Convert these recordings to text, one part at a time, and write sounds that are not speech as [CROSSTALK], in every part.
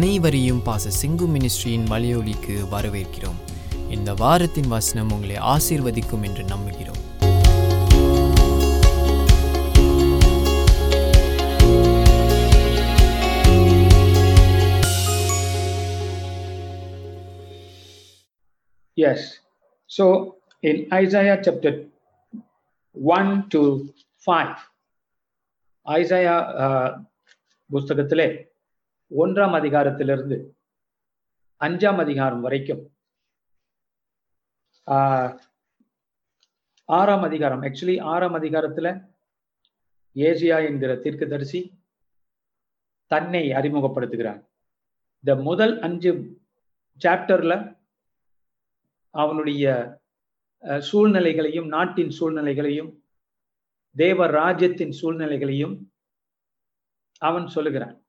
அனைவரையும் பாச சிங்கு மினிஸ்ட்ரியின் மலையொலிக்கு வரவேற்கிறோம் இந்த வாரத்தின் வசனம் உங்களை ஆசீர்வதிக்கும் என்று நம்புகிறோம் Yes. So in Isaiah chapter 1 to 5, Isaiah uh, புஸ்தகத்திலே ஒன்றாம் அதிகாரத்திலிருந்து அஞ்சாம் அதிகாரம் வரைக்கும். ஆறாம் அதிகாரம். ஆக்சுவலி ஆறாம் அதிகாரத்துல ஏசியா என்கிற தீர்க்கதரிசி தன்னை அறிமுகப்படுத்துகிறான் இந்த முதல் அஞ்சு சாப்டர்ல அவனுடைய சூழ்நிலைகளையும் நாட்டின் சூழ்நிலைகளையும் தேவ ராஜ்யத்தின் சூழ்நிலைகளையும் அவன் சொல்லுகிறான்.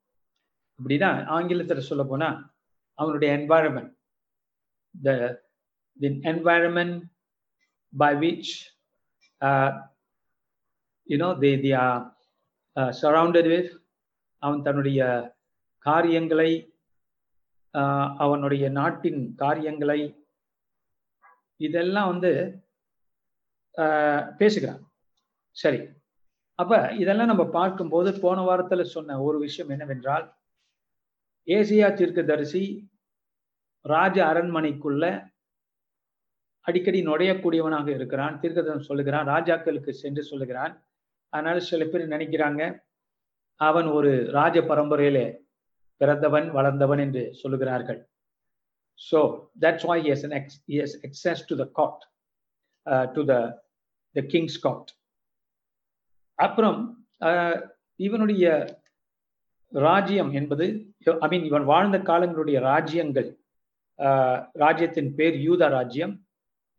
அப்படின்னா ஆங்கிலத்தில் சொல்ல போனா அவனுடைய environment the the environment by which you know they the are surrounded with அவன் தன்னுடைய காரியங்களை uh, அவனுடைய நாட்டின் காரியங்களை இதெல்லாம் வந்து uh, பேசுகிறான். சரி. அப்ப இதெல்லாம் நம்ம பார்க்கும்போது போன வாரத்தில் சொன்ன ஒரு விஷயம் என்னவென்றால் ஏசியா தீர்க்கதரிசி ராஜ அரண்மனைக்குள்ள அடிக்கடி நுழையக்கூடியவனாக இருக்கிறான். தீர்க்கதரிசனம் சொல்லுகிறான். ராஜாக்களுக்கு சென்று சொல்லுகிறான். அதனால சில பேர் நினைக்கிறாங்க அவன் ஒரு ராஜ பரம்பரையிலே பிறந்தவன் வளர்ந்தவன் என்று சொல்லுகிறார்கள். So that's why he an ex ex- access to the God to the king's God அப்புறம் uh, இவனுடைய ராஜ்யம் என்பது ஐ மீன் இவன் வாழ்ந்த காலங்களுடைய ராஜ்யங்கள் ராஜ்யத்தின் பேர் யூதா ராஜ்யம்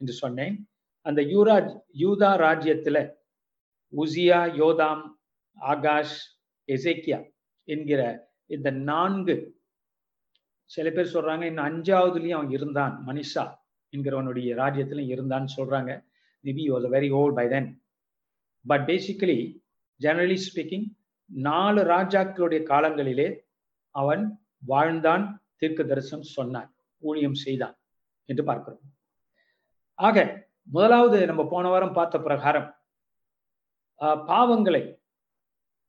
என்று சொன்னேன். அந்த யூரா யூதா ராஜ்யத்துல உசியா யோதாம் ஆகாஷ் எசேக்கியா என்கிற இந்த நான்கு சில பேர் சொல்றாங்க இன்னும் அஞ்சாவதுலயும் அவன் இருந்தான் மனிஷா என்கிறவனுடைய ராஜ்யத்திலும் இருந்தான்னு சொல்றாங்க. Maybe was very old by then but basically generally speaking நாலு ராஜாக்களுடைய காலங்களிலே அவன் வாழ்ந்தான் தீர்க்க தரிசனம் சொன்னான் ஊழியம் செய்தான் என்று பார்க்கிறோம். ஆக முதலாவது நம்ம போன வாரம் பார்த்த பிரகாரம் பாவங்களை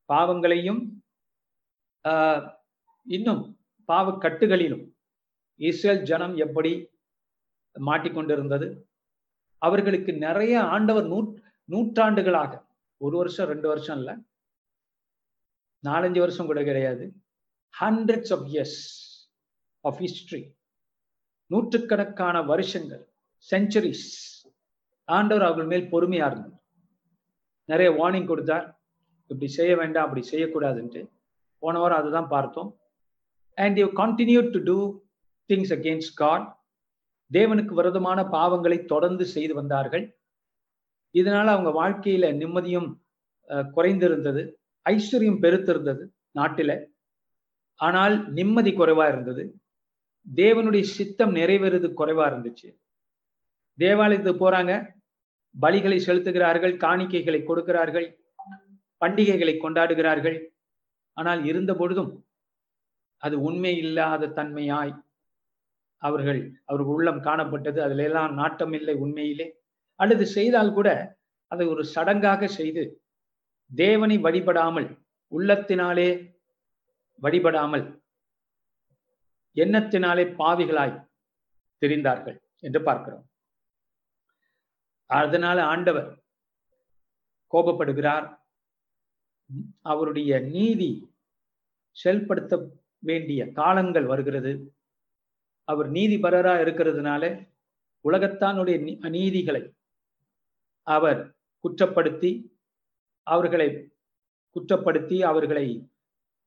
பாவங்களையும் இன்னும் பாவக்கட்டுகளிலும் இஸ்ரேல் ஜனம் எப்படி மாட்டிக்கொண்டிருந்தது? அவர்களுக்கு நிறைய ஆண்டவர் நூ நூற்றாண்டுகளாக ஒரு வருஷம் ரெண்டு வருஷம் இல்லை நாலஞ்சு வருஷம் கூட கிடையாது. Hundreds of years of history நூற்றுக்கணக்கான வருஷங்கள் செஞ்சுரிஸ் ஆண்டவர் அவர்கள் மேல் பொறுமையா இருந்தார். நிறைய வார்னிங் கொடுத்தார். இப்படி செய்ய வேண்டாம் அப்படி செய்யக்கூடாதுன்ட்டு. போன வாரம் அதுதான் பார்த்தோம். And you continue to do things against God தேவனுக்கு விரதமான பாவங்களை தொடர்ந்து செய்து வந்தார்கள். இதனால அவங்க வாழ்க்கையில நிம்மதியும் குறைந்திருந்தது. ஐஸ்வர்யம் பெருத்திருந்தது நாட்டில. ஆனால் நிம்மதி குறைவா இருந்தது. தேவனுடைய சித்தம் நிறைவேறது குறைவா இருந்துச்சு. தேவாலயத்துக்கு போறாங்க. பலிகளை செலுத்துகிறார்கள் காணிக்கைகளை கொடுக்கிறார்கள் பண்டிகைகளை கொண்டாடுகிறார்கள். ஆனால் இருந்த பொழுதும் அது உண்மை இல்லாத தன்மையாய் அவர்கள் அவர்கள் உள்ளம் காணப்பட்டது. அதுல எல்லாம் நாட்டம் இல்லை உண்மையிலே. அல்லது செய்தால் கூட அதை ஒரு சடங்காக செய்து தேவனை வழிபடாமல் உள்ளத்தினாலே வழிபடாமல் எண்ணத்தினாலே பாவிகளாய் தெரிந்தார்கள் என்று பார்க்கிறோம். அதனால ஆண்டவர் கோபப்படுகிறார். அவருடைய நீதி செயல்படுத்த வேண்டிய காலங்கள் வருகிறது. அவர் நீதிபரரா இருக்கிறதுனால உலகத்தானுடைய நீ- அநீதிகளை அவர் குற்றப்படுத்தி அவர்களை குற்றப்படுத்தி அவர்களை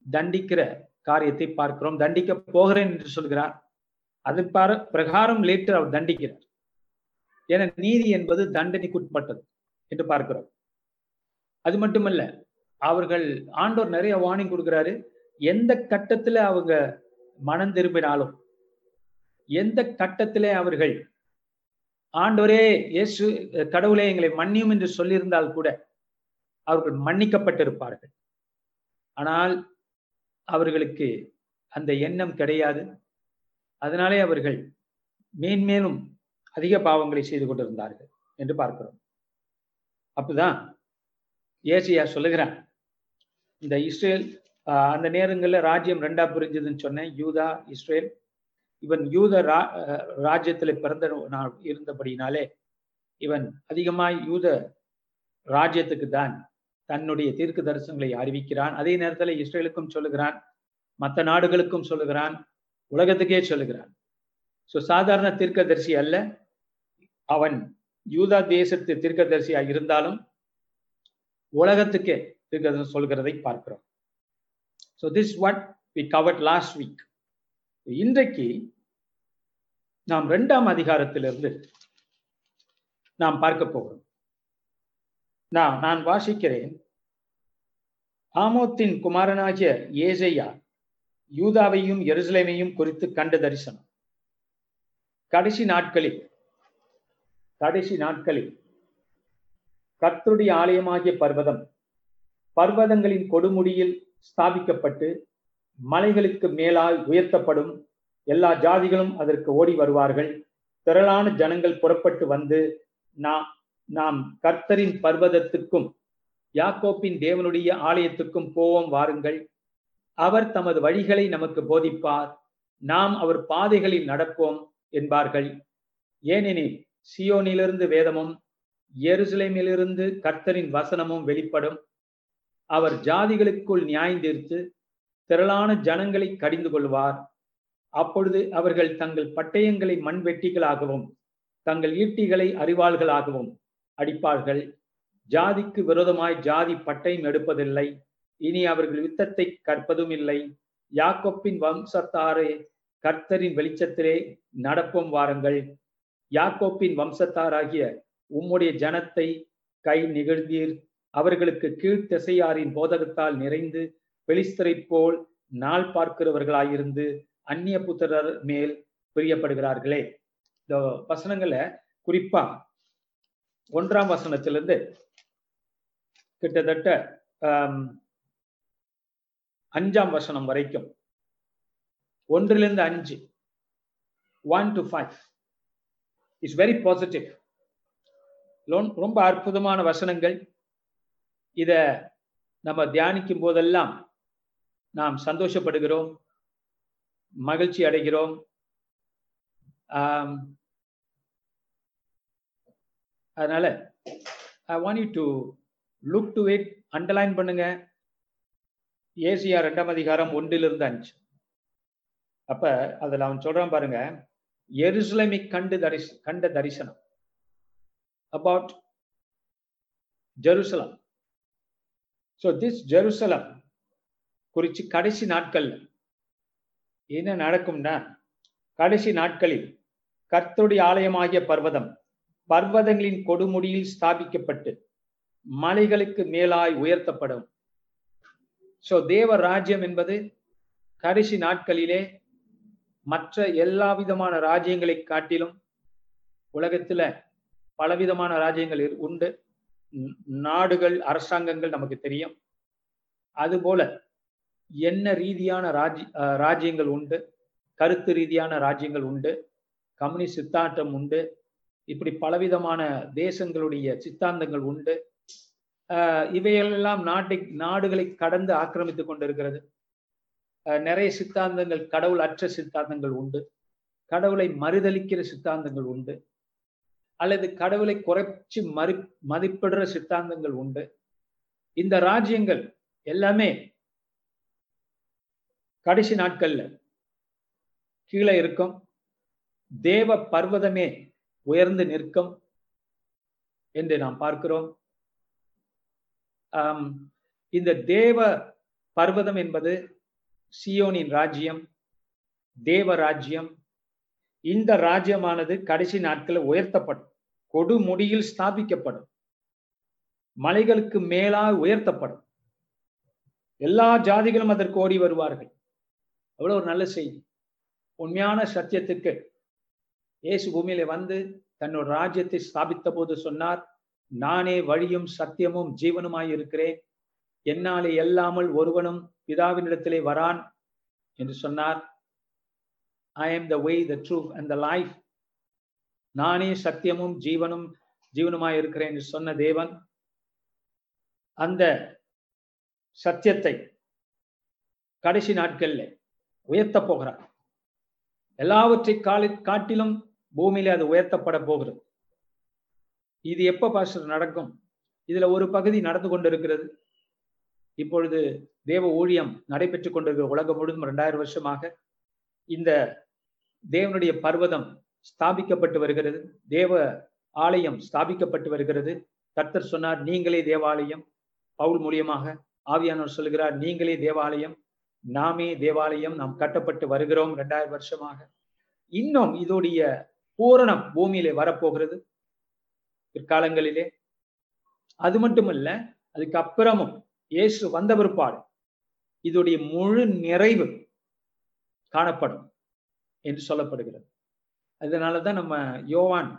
தண்டிக்கிற காரியத்தை பார்க்கிறோம். தண்டிக்க போகிறேன் என்று சொல்கிறார். அது பிரகாரம் லேட்டர் அவர் தண்டிக்கிறார். என நீதி என்பது தண்டனைக்குட்பட்டது என்று பார்க்கிறோம். அது மட்டுமல்ல அவர்கள் ஆண்டோர் நிறைய வார்னிங் கொடுக்கிறாரு. எந்த கட்டத்துல அவங்க மனம் திரும்பினாலும் எந்த கட்டத்திலே அவர்கள் ஆண்டோரே இயேசு கடவுளே எங்களை மன்னியும் என்று சொல்லியிருந்தால் கூட அவர்கள் மன்னிக்கப்பட்டிருப்பார்கள். ஆனால் அவர்களுக்கு அந்த எண்ணம் கிடையாது. அதனாலே அவர்கள் மேன்மேலும் அதிக பாவங்களை செய்து கொண்டிருந்தார்கள் என்று பார்க்கிறோம். அப்பதான் ஏசியா சொல்லுகிறான். இந்த இஸ்ரேல் அந்த நேரங்களில் ராஜ்யம் ரெண்டா பிரிஞ்சதுன்னு சொன்னேன். யூதா இஸ்ரேல். இவன் யூத ரா ராஜ்யத்தில் ராஜ்யத்துல பிறந்த நான் இருந்தபடினாலே இவன் அதிகமாய் யூத ராஜ்யத்துக்கு தான் தன்னுடைய தீர்க்க தரிசனங்களை அறிவிக்கிறான். அதே நேரத்தில் இஸ்ரேலுக்கும் சொல்லுகிறான் மற்ற நாடுகளுக்கும் சொல்லுகிறான் உலகத்துக்கே சொல்லுகிறான். ஸோ சாதாரண தீர்க்கதரிசி அல்ல. அவன் யூதா தேசத்து தீர்க்கதரிசியா இருந்தாலும் உலகத்துக்கே தீர்க்கதரிசனம் சொல்கிறதை பார்க்கிறோம். So this what we covered last week இன்றைக்கு நாம் ரெண்டாம் அதிகாரத்திலிருந்து நாம் பார்க்க போகிறோம். நான் நான் வாசிக்கிறேன். ஆமோத்தின் குமாரனாகிய ஏசையா யூதாவையும் எருசலேமையும் குறித்து கண்ட தரிசனம். கடைசி நாட்களில் கடைசி நாட்களில் கர்த்தருடைய ஆலயமாகிய பர்வதம் பர்வதங்களின் கொடுமுடியில் ஸ்தாபிக்கப்பட்டு மலைகளுக்கு மேலாய் உயர்த்தப்படும் எல்லா ஜாதிகளும் அதற்கு ஓடி வருவார்கள். திரளான ஜனங்கள் புறப்பட்டு வந்து நான் நாம் கர்த்தரின் பர்வதத்துக்கும் யாக்கோப்பின் தேவனுடைய ஆலயத்துக்கும் போவோம் வாருங்கள். அவர் தமது வழிகளை நமக்கு போதிப்பார். நாம் அவர் பாதைகளில் நடப்போம் என்பார்கள். ஏனெனில் சியோனிலிருந்து வேதமும் எருசலேமிலிருந்து கர்த்தரின் வசனமும் வெளிப்படும். அவர் ஜாதிகளுக்குள் நியாயந்தீர்த்து திரளான ஜனங்களை கடிந்து கொள்வார். அப்பொழுது அவர்கள் தங்கள் பட்டயங்களை மண்வெட்டிகளாகவும் தங்கள் ஈட்டிகளை அறிவாள்களாகவும் அடிப்பார்கள். ஜாதிக்கு விரோதமாய் ஜாதி பட்டையும் எடுப்பதில்லை. இனி அவர்கள் யுத்தத்தை கற்பதும் இல்லை. யாக்கோப்பின் வம்சத்தாரே கர்த்தரின் வெளிச்சத்திலே நடப்போம் வாருங்கள். யாக்கோப்பின் வம்சத்தாராகிய உம்முடைய ஜனத்தை கை நிகழ்ந்தீர். அவர்களுக்கு கீழ்த்திசையாரின் போதகத்தால் நிறைந்து பெலிஸ்தரை போல் நாள் பார்க்கிறவர்களாயிருந்து அந்நிய புத்திரர் மேல் பிரியப்படுகிறார்களே. இந்த வசனங்களை குறிப்பா ஒன்றாம் வசனத்திலிருந்து கிட்டத்தட்ட அஞ்சாம் வசனம் வரைக்கும். ஒன்றிலிருந்து அஞ்சு one to five is very positive ரொம்ப அற்புதமான வசனங்கள். இத நம்ம தியானிக்கும் போதெல்லாம் நாம் சந்தோஷப்படுகிறோம் மகிழ்ச்சி அடைகிறோம். அதனால I want you to look to it underline பண்ணுங்க. ஏசியா ரெண்டாம் அதிகாரம் ஒன்றிலிருந்து அஞ்சு. அப்ப அதுல அவன் சொல்றான் பாருங்க எருசலேமை கண்டு தரிச கண்ட தரிசனம். About Jerusalem so this Jerusalem குறித்து கடைசி நாட்கள் என்ன நடக்கும்னா கடைசி நாட்களில் கர்த்தருடைய ஆலயமாகிய பர்வதம் பர்வதங்களின் கொடுமுடியில் ஸ்தாபிக்கப்பட்டு மலைகளுக்கு மேலாய் உயர்த்தப்படும். சோ தேவ ராஜ்யம் என்பது கடைசி நாட்களிலே மற்ற எல்லா விதமான ராஜ்யங்களை காட்டிலும் உலகத்துல பலவிதமான ராஜ்யங்கள் உண்டு. நாடுகள் அரசாங்கங்கள் நமக்கு தெரியும். அதுபோல என்ன ரீதியான ராஜ்ய ராஜ்யங்கள் உண்டு. கருத்து ரீதியான ராஜ்யங்கள் உண்டு. கம்யூனிஸ்ட் சித்தாட்டம் உண்டு. இப்படி பலவிதமான தேசங்களுடைய சித்தாந்தங்கள் உண்டு. இவையெல்லாம் நாட்டை நாடுகளை கடந்து ஆக்கிரமித்துக் கொண்டிருக்கிறது. நிறைய சித்தாந்தங்கள் கடவுள் அற்ற சித்தாந்தங்கள் உண்டு. கடவுளை மறுதலிக்கிற சித்தாந்தங்கள் உண்டு. அல்லது கடவுளை குறைச்சி மறு மதிப்பிடுற சித்தாந்தங்கள் உண்டு. இந்த ராஜ்யங்கள் எல்லாமே கடைசி நாட்கள்ல கீழே இருக்கும். தேவ பர்வதமே உயர்ந்து நிற்கும் என்று நாம் பார்க்கிறோம். இந்த தேவ பர்வதம் என்பது சியோனின் ராஜ்யம் தேவ ராஜ்யம். இந்த ராஜ்யமானது கடைசி நாட்களில் உயர்த்தப்படும் கொடுமுடியில் ஸ்தாபிக்கப்படும் மலைகளுக்கு மேலாக உயர்த்தப்படும். எல்லா ஜாதிகளும் அதற்கு ஓடி வருவார்கள். அவ்வளவு ஒரு நல்ல செய்தி. உண்மையான சத்தியத்துக்கு இயேசு பூமியில வந்து தன்னோட ராஜ்யத்தை ஸ்தாபித்த போது சொன்னார் நானே வழியும் சத்தியமும் ஜீவனுமாய் இருக்கிறேன். என்னாலே எல்லாமல் ஒருவனும் பிதாவினிடத்திலே வரான் என்று சொன்னார். I am the way the truth and the life நானே சத்தியமும் ஜீவனும் ஜீவனுமாய் இருக்கிறேன் என்று சொன்ன தேவன் அந்த சத்தியத்தை கடைசி நாட்கள்ல உயர்த்த போகிறார். எல்லாவற்றை காலி காட்டிலும் பூமியில அது உயர்த்தப்பட போகிறது. இது எப்ப பாஸ்டர் நடக்கும்? இதுல ஒரு பகுதி நடந்து கொண்டிருக்கிறது. இப்பொழுது தேவ ஊழியம் நடைபெற்றுக் கொண்டிருக்கிற உலகம் முழுவதும் இரண்டாயிரம் வருஷமாக இந்த தேவனுடைய பர்வதம் ஸ்தாபிக்கப்பட்டு வருகிறது. தேவ ஆலயம் ஸ்தாபிக்கப்பட்டு வருகிறது. கர்த்தர் சொன்னார் நீங்களே தேவாலயம் பவுல் மூலியமாக ஆவியானவர் சொல்கிறார் நீங்களே தேவாலயம் நாமே தேவாலயம் நாம் கட்டப்பட்டு வருகிறோம் இரண்டாயிரம் வருஷமாக. இன்னும் இதோடைய பூரணம் பூமியிலே வரப்போகிறது பிற்காலங்களிலே. அது மட்டுமல்ல அதுக்கப்புறமும் இயேசு வந்த பிற்பாடு இதோடைய முழு நிறைவு காணப்படும் என்று சொல்லப்படுகிறது. அதனாலதான் நம்ம யோவான்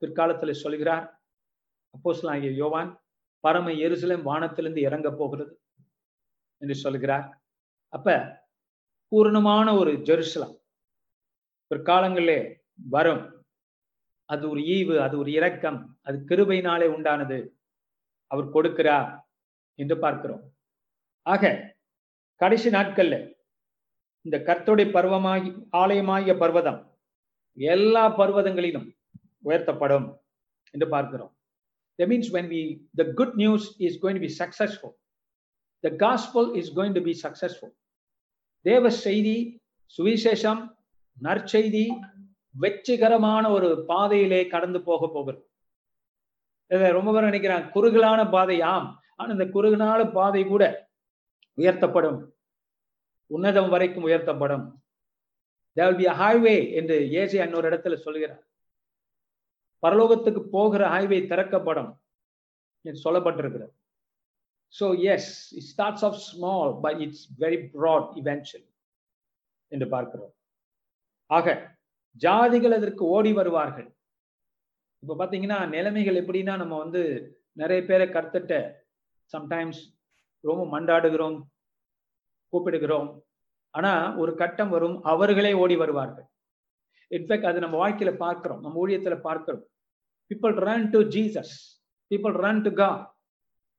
பிற்காலத்தில் சொல்கிறார் சொல்கிறார் ஆகிய யோவான் பரம எருசலேம் வானத்திலிருந்து இறங்க போகிறது என்று சொல்கிறார். அப்ப பூர்ணமான ஒரு ஜெருசலம் பிற்காலங்களிலே வரும். அது ஒரு ஈவு அது ஒரு இரக்கம் அது கிருபையினாலே உண்டானது. அவர் கொடுக்கிறார் என்று பார்க்கிறோம். ஆக கடைசி நாட்கள்ல இந்த கர்த்தருடைய பருவமாகி ஆலயமாகிய பர்வதம் எல்லா பர்வதங்களிலும் உயர்த்தப்படும் என்று பார்க்கிறோம். That means when we the good news is going to be successful the gospel is going to be successful. தேவ செய்தி சுவிசேஷம் நற்செய்தி வெற்றிகரமான ஒரு பாதையிலே கடந்து போக போகிறது. இதை ரொம்ப பேர் நினைக்கிறாங்க குறுகலான பாதை ஆம். ஆனா இந்த குறுகலான பாதை கூட உயர்த்தப்படும். உன்னதம் வரைக்கும் உயர்த்தப்படும். தேர் பி ஹைவே என்று ஏசி இன்னொரு இடத்துல சொல்கிறார். பரலோகத்துக்கு போகிற ஹைவே திறக்கப்படும் என்று சொல்லப்பட்டிருக்கிறது. So yes it starts of small but it's very broad eventual என்று பார்க்கிறோம். ஆக ஜாதிகள் அதற்கு ஓடி வருவார்கள். இப்ப பாத்தீங்கன்னா நிலைமைகள் எப்படின்னா நம்ம வந்து நிறைய பேரை கருத்துட்ட சம்டைம்ஸ் ரொம்ப மண்டாடுகிறோம் கூப்பிடுகிறோம். ஆனா ஒரு கட்டம் வரும் அவர்களே ஓடி வருவார்கள். இன்ஃபேக்ட் அது நம்ம வாழ்க்கையில பார்க்கிறோம் நம்ம ஊழியத்துல பார்க்கிறோம். People run to Jesus people run to கா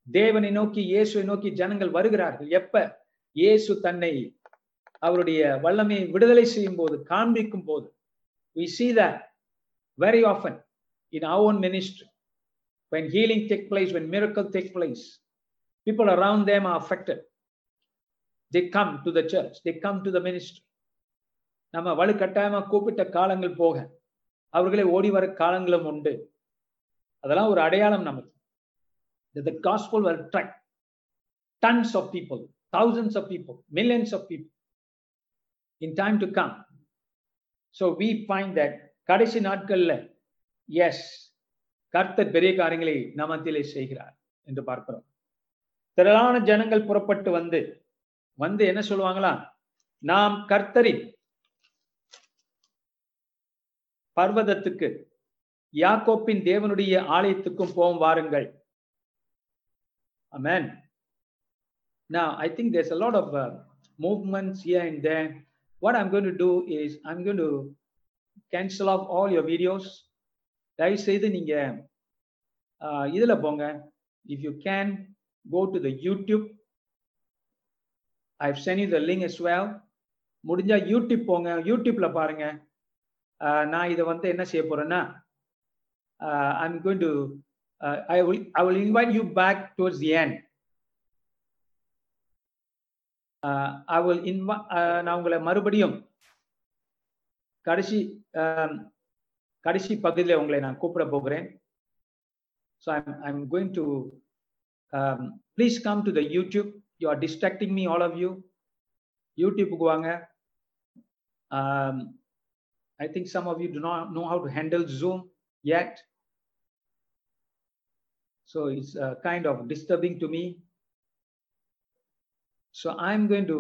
தேவனை நோக்கி இயேசுவை நோக்கி ஜனங்கள் வருகிறார்கள். எப்ப? இயேசு தன்னை அவருடைய வல்லமையை விடுதலை செய்யும் போது காண்பிக்கும் போது. We see that very often in our own ministry when healing take place when miracle take place people around them are affected they come to the church they come to the ministry நம்ம வலுக்கட்டாயமா கூப்பிட்ட காலங்கள் போக அவர்களே ஓடி வர காலங்களும் உண்டு அதெல்லாம் ஒரு அடையாளம் நமக்கு the gospel will attract tons of people thousands of people millions of people in time to come so we find that கடைசி நாட்கள்ல எஸ் கர்த்தர் பெரிய காரியங்களை நமத்திலே செய்கிறார் என்று பார்க்கிறோம். திரளான ஜனங்கள் புறப்பட்டு வந்து வந்து என்ன சொல்லுவாங்களா? நாம் கர்த்தரின் பர்வதத்துக்கு யாக்கோப்பின் தேவனுடைய ஆலயத்துக்கும் போவோம் வாருங்கள். அமேன் நான் I think there's a of movements uh, movements here. What I'm going to do is I'm going to cancel off all your videos. தயவு செய்து நீங்க இதுல போங்க if you can go to the YouTube I've sent you the link as well முடிஞ்சா YouTube போங்க யூடியூப்ல பாருங்க நான் இதை வந்து என்ன செய்ய போறேன்னா I'm going to uh, I will I will invite you back towards the end. Uh, நான் உங்களை மறுபடியும் கடைசி கடைசி பகுதியில் உங்களை நான் கூப்பிட போகிறேன். So I'm I'm going to please come to the YouTube you are distracting me all of you யூடியூப்புக்கு வாங்க. I think some of you do not know how to handle Zoom yet. So it's uh, kind of disturbing to me. So i'm going to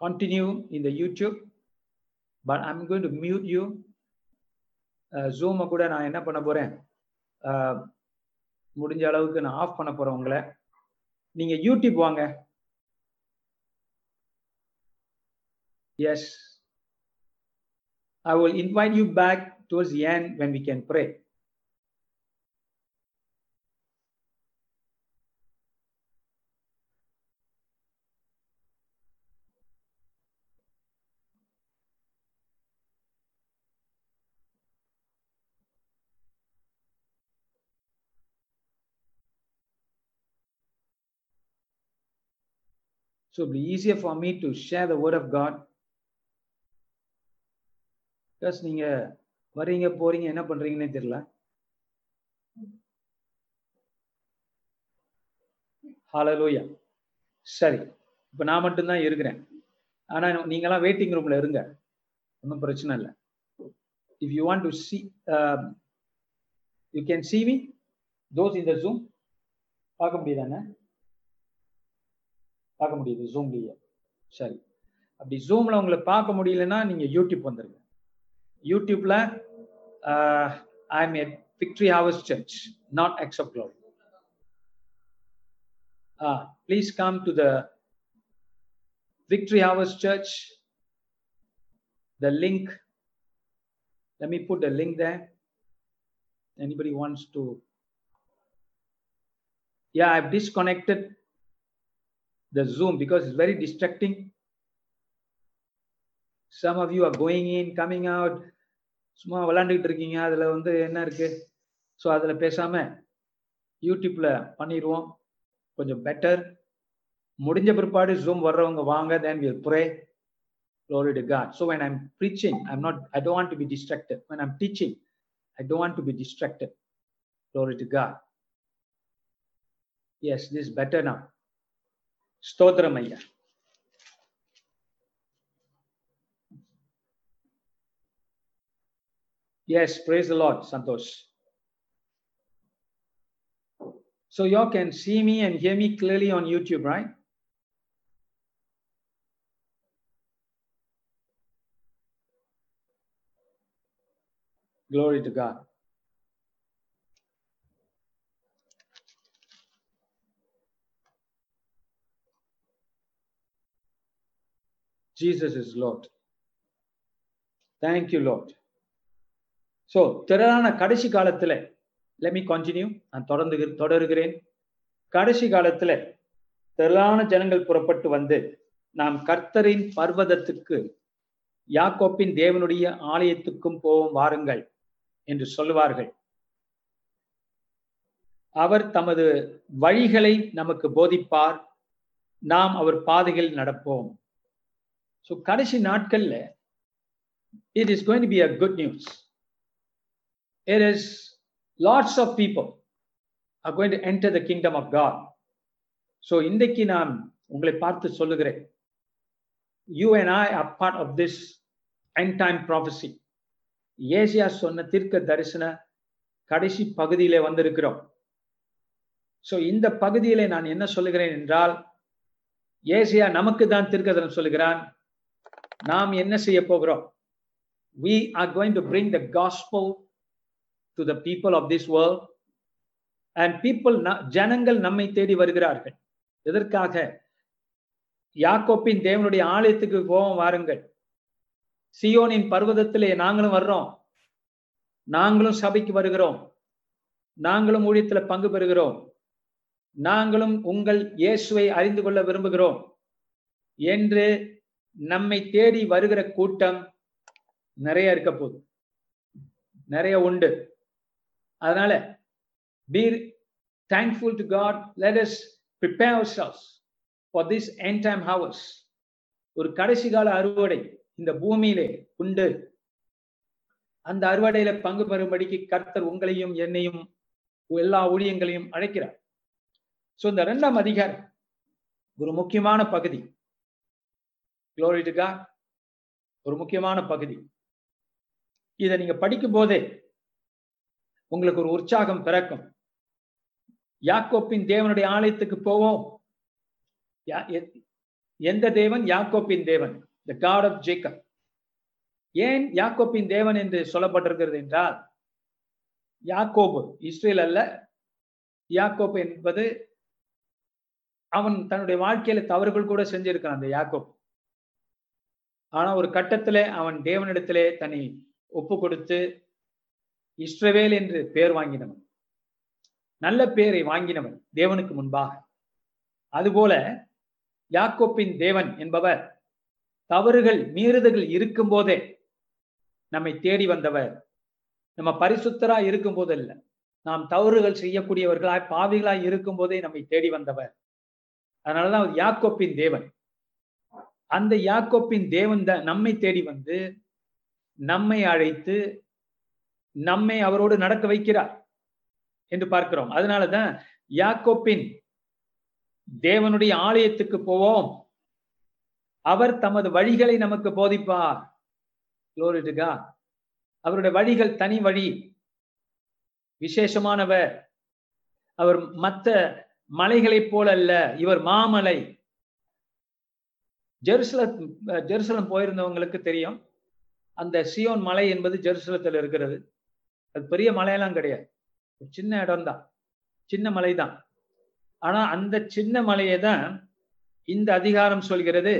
continue in the youtube but i'm going to mute you. Uh, ஜூமை கூட நான் என்ன பண்ண போறேன்? Uh, முடிஞ்ச அளவுக்கு நான் of பண்ண போறேன் உங்களை. நீங்க யூடியூப் வாங்க. Yes I will invite you back towards ஏன் when we can pray So it'll be easier for me to share the word of God. Because நீங்க வரீங்க போறீங்க என்ன பண்றீங்கன்னே தெரியல. ஹலலூயா சரி. இப்போ நான் மட்டும்தான் இருக்கிறேன். ஆனால் நீங்களாம் வெயிட்டிங் ரூம்ல இருங்க. ஒன்றும் பிரச்சனை இல்லை. If you want to see you can see me those இந்த ஜூம் பார்க்க முடியுதானே பார்க்க முடியுது ஜூம்லயே சரி. அப்படி ஜூம்ல உங்களை பார்க்க முடியலன்னா நீங்க யூடியூப் வந்துருங்க. யூடியூப்ல I am a Victory Hours Church not except glory please come to the Victory Hours Church the link let me put a link there. Anybody wants to yeah i've disconnected. The Zoom because it's very distracting. Some of you are going in, coming out. சும்மா விளாண்டுக்கிட்டு இருக்கீங்க அதில் வந்து என்ன இருக்கு so அதில் பேசாம யூடியூப்ல பண்ணிடுவோம் கொஞ்சம் பெட்டர் முடிஞ்ச பிற்பாடு ஜூம் வர்றவங்க வாங்க then we'll pray glory to God so when I'm preaching I'm not I don't want to be distracted when I'm teaching I don't want to be distracted glory to God yes this is better now స్తోత్రం అయ్యా Yes, praise the Lord, Santosh. So y'all can see me and hear me clearly on YouTube, right? Glory to God. Jesus is Lord. Thank you, Lord. So திரளான கடைசி காலத்துல let me continue நான் தொடர்ந்து தொடருகிறேன். கடைசி காலத்துல திரளான ஜனங்கள் புறப்பட்டு வந்து நாம் கர்த்தரின் பர்வதத்துக்கு யாக்கோப்பின் தேவனுடைய ஆலயத்துக்கும் போவோம் வாருங்கள் என்று சொல்லுவார்கள். அவர் தமது வழிகளை நமக்கு போதிப்பார். நாம் அவர் பாதையில் நடப்போம். ஸோ கடைசி நாட்கள்ல it is going be a good news it is lots of people are going to enter the kingdom of God so இன்றைக்கு நான் உங்களை பார்த்து சொல்லுகிறேன். You and I are part of this end time prophecy Asia சொன்ன தீர்க்க தரிசன கடைசி பகுதியிலே வந்திருக்கிறோம். ஸோ இந்த பகுதியிலே நான் என்ன சொல்லுகிறேன் என்றால் ஏசியா நமக்கு தான் தீர்க்கதரன் சொல்லுகிறான். நாம் என்ன செய்ய போகிறோம்? We are going to bring the gospel to the people of this world. And people ஜனங்கள் நம்மை தேடி வருகிறார்கள். எதற்காக? யாக்கோப்பின் தேவனுடைய ஆலயத்துக்கு போவோம் வாருங்கள். சியோனின் பர்வதத்திலே நாங்களும் வர்றோம். நாங்களும் சபைக்கு வருகிறோம். நாங்களும் ஊழியத்துல பங்கு பெறுகிறோம். நாங்களும் உங்கள் இயேசுவை அறிந்து கொள்ள விரும்புகிறோம். என்று நம்மை தேடி வருகிற கூட்டம் நிறைய இருக்க போகுது. நிறைய உண்டு. அதனால be thankful to God let us prepare ourselves for this end time hours ஒரு கடைசி கால அறுவடை இந்த பூமியிலே உண்டு. அந்த அறுவடையில பங்கு பெறும்படிக்கு கர்த்தர் உங்களையும் என்னையும் எல்லா ஊழியங்களையும் அழைக்கிறார். ஸோ இந்த ரெண்டாம் அதிகாரம் ஒரு முக்கியமான பகுதி. Glory to ஒரு முக்கியமான பகுதி. இதை நீங்க படிக்கும் போதே உங்களுக்கு ஒரு உற்சாகம் பிறக்கும். யாக்கோப்பின் தேவனுடைய ஆலயத்துக்கு போவோம். எந்த தேவன்? யாக்கோப்பின் தேவன். த காட் ஆஃப் ஜேக்கப் ஏன் யாக்கோப்பின் தேவன் என்று சொல்லப்பட்டிருக்கிறது என்றால் யாக்கோபு இஸ்ரேல் அல்ல. யாக்கோப் என்பது அவன் தன்னுடைய வாழ்க்கையில தவறுகள் கூட செஞ்சிருக்கான் அந்த யாக்கோப். ஆனா ஒரு கட்டத்திலே அவன் தேவனிடத்திலே தன்னை ஒப்பு கொடுத்து இஸ்ரவேல் என்று பெயர் வாங்கினவன். நல்ல பெயரை வாங்கினவன் தேவனுக்கு முன்பாக. அதுபோல யாக்கோப்பின் தேவன் என்பவர் தவறுகள் மீறுதல்கள் இருக்கும் போதே நம்மை தேடி வந்தவர். நம்ம பரிசுத்தரா இருக்கும் போது நாம் தவறுகள் செய்யக்கூடியவர்களாய் பாவிகளாய் இருக்கும் போதே நம்மை தேடி வந்தவர். அதனாலதான் அவர் யாக்கோப்பின் தேவன். அந்த யாக்கோப்பின் தேவன் தான் நம்மை தேடி வந்து நம்மை அழைத்து நம்மை அவரோடு நடக்க வைக்கிறார் என்று பார்க்கிறோம். அதனாலதான் யாக்கோப்பின் தேவனுடைய ஆலயத்துக்கு போவோம். அவர் தமது வழிகளை நமக்கு போதிப்பார். குளோரிட்டுகா அவருடைய வழிகள் தனி வழி. விசேஷமானவர். அவர் மற்ற மலைகளைப் போல அல்ல இவர் மாமலை. ஜெருசலம் ஜெருசலம் போயிருந்தவங்களுக்கு தெரியும். அந்த சியோன் மலை என்பது ஜெருசலத்தில் இருக்கிறது. அது பெரிய மலையெல்லாம் கிடையாது. சின்ன இடம் தான் சின்ன மலை தான் ஆனால் அந்த சின்ன மலையை தான் இந்த அதிகாரம் சொல்கிறது.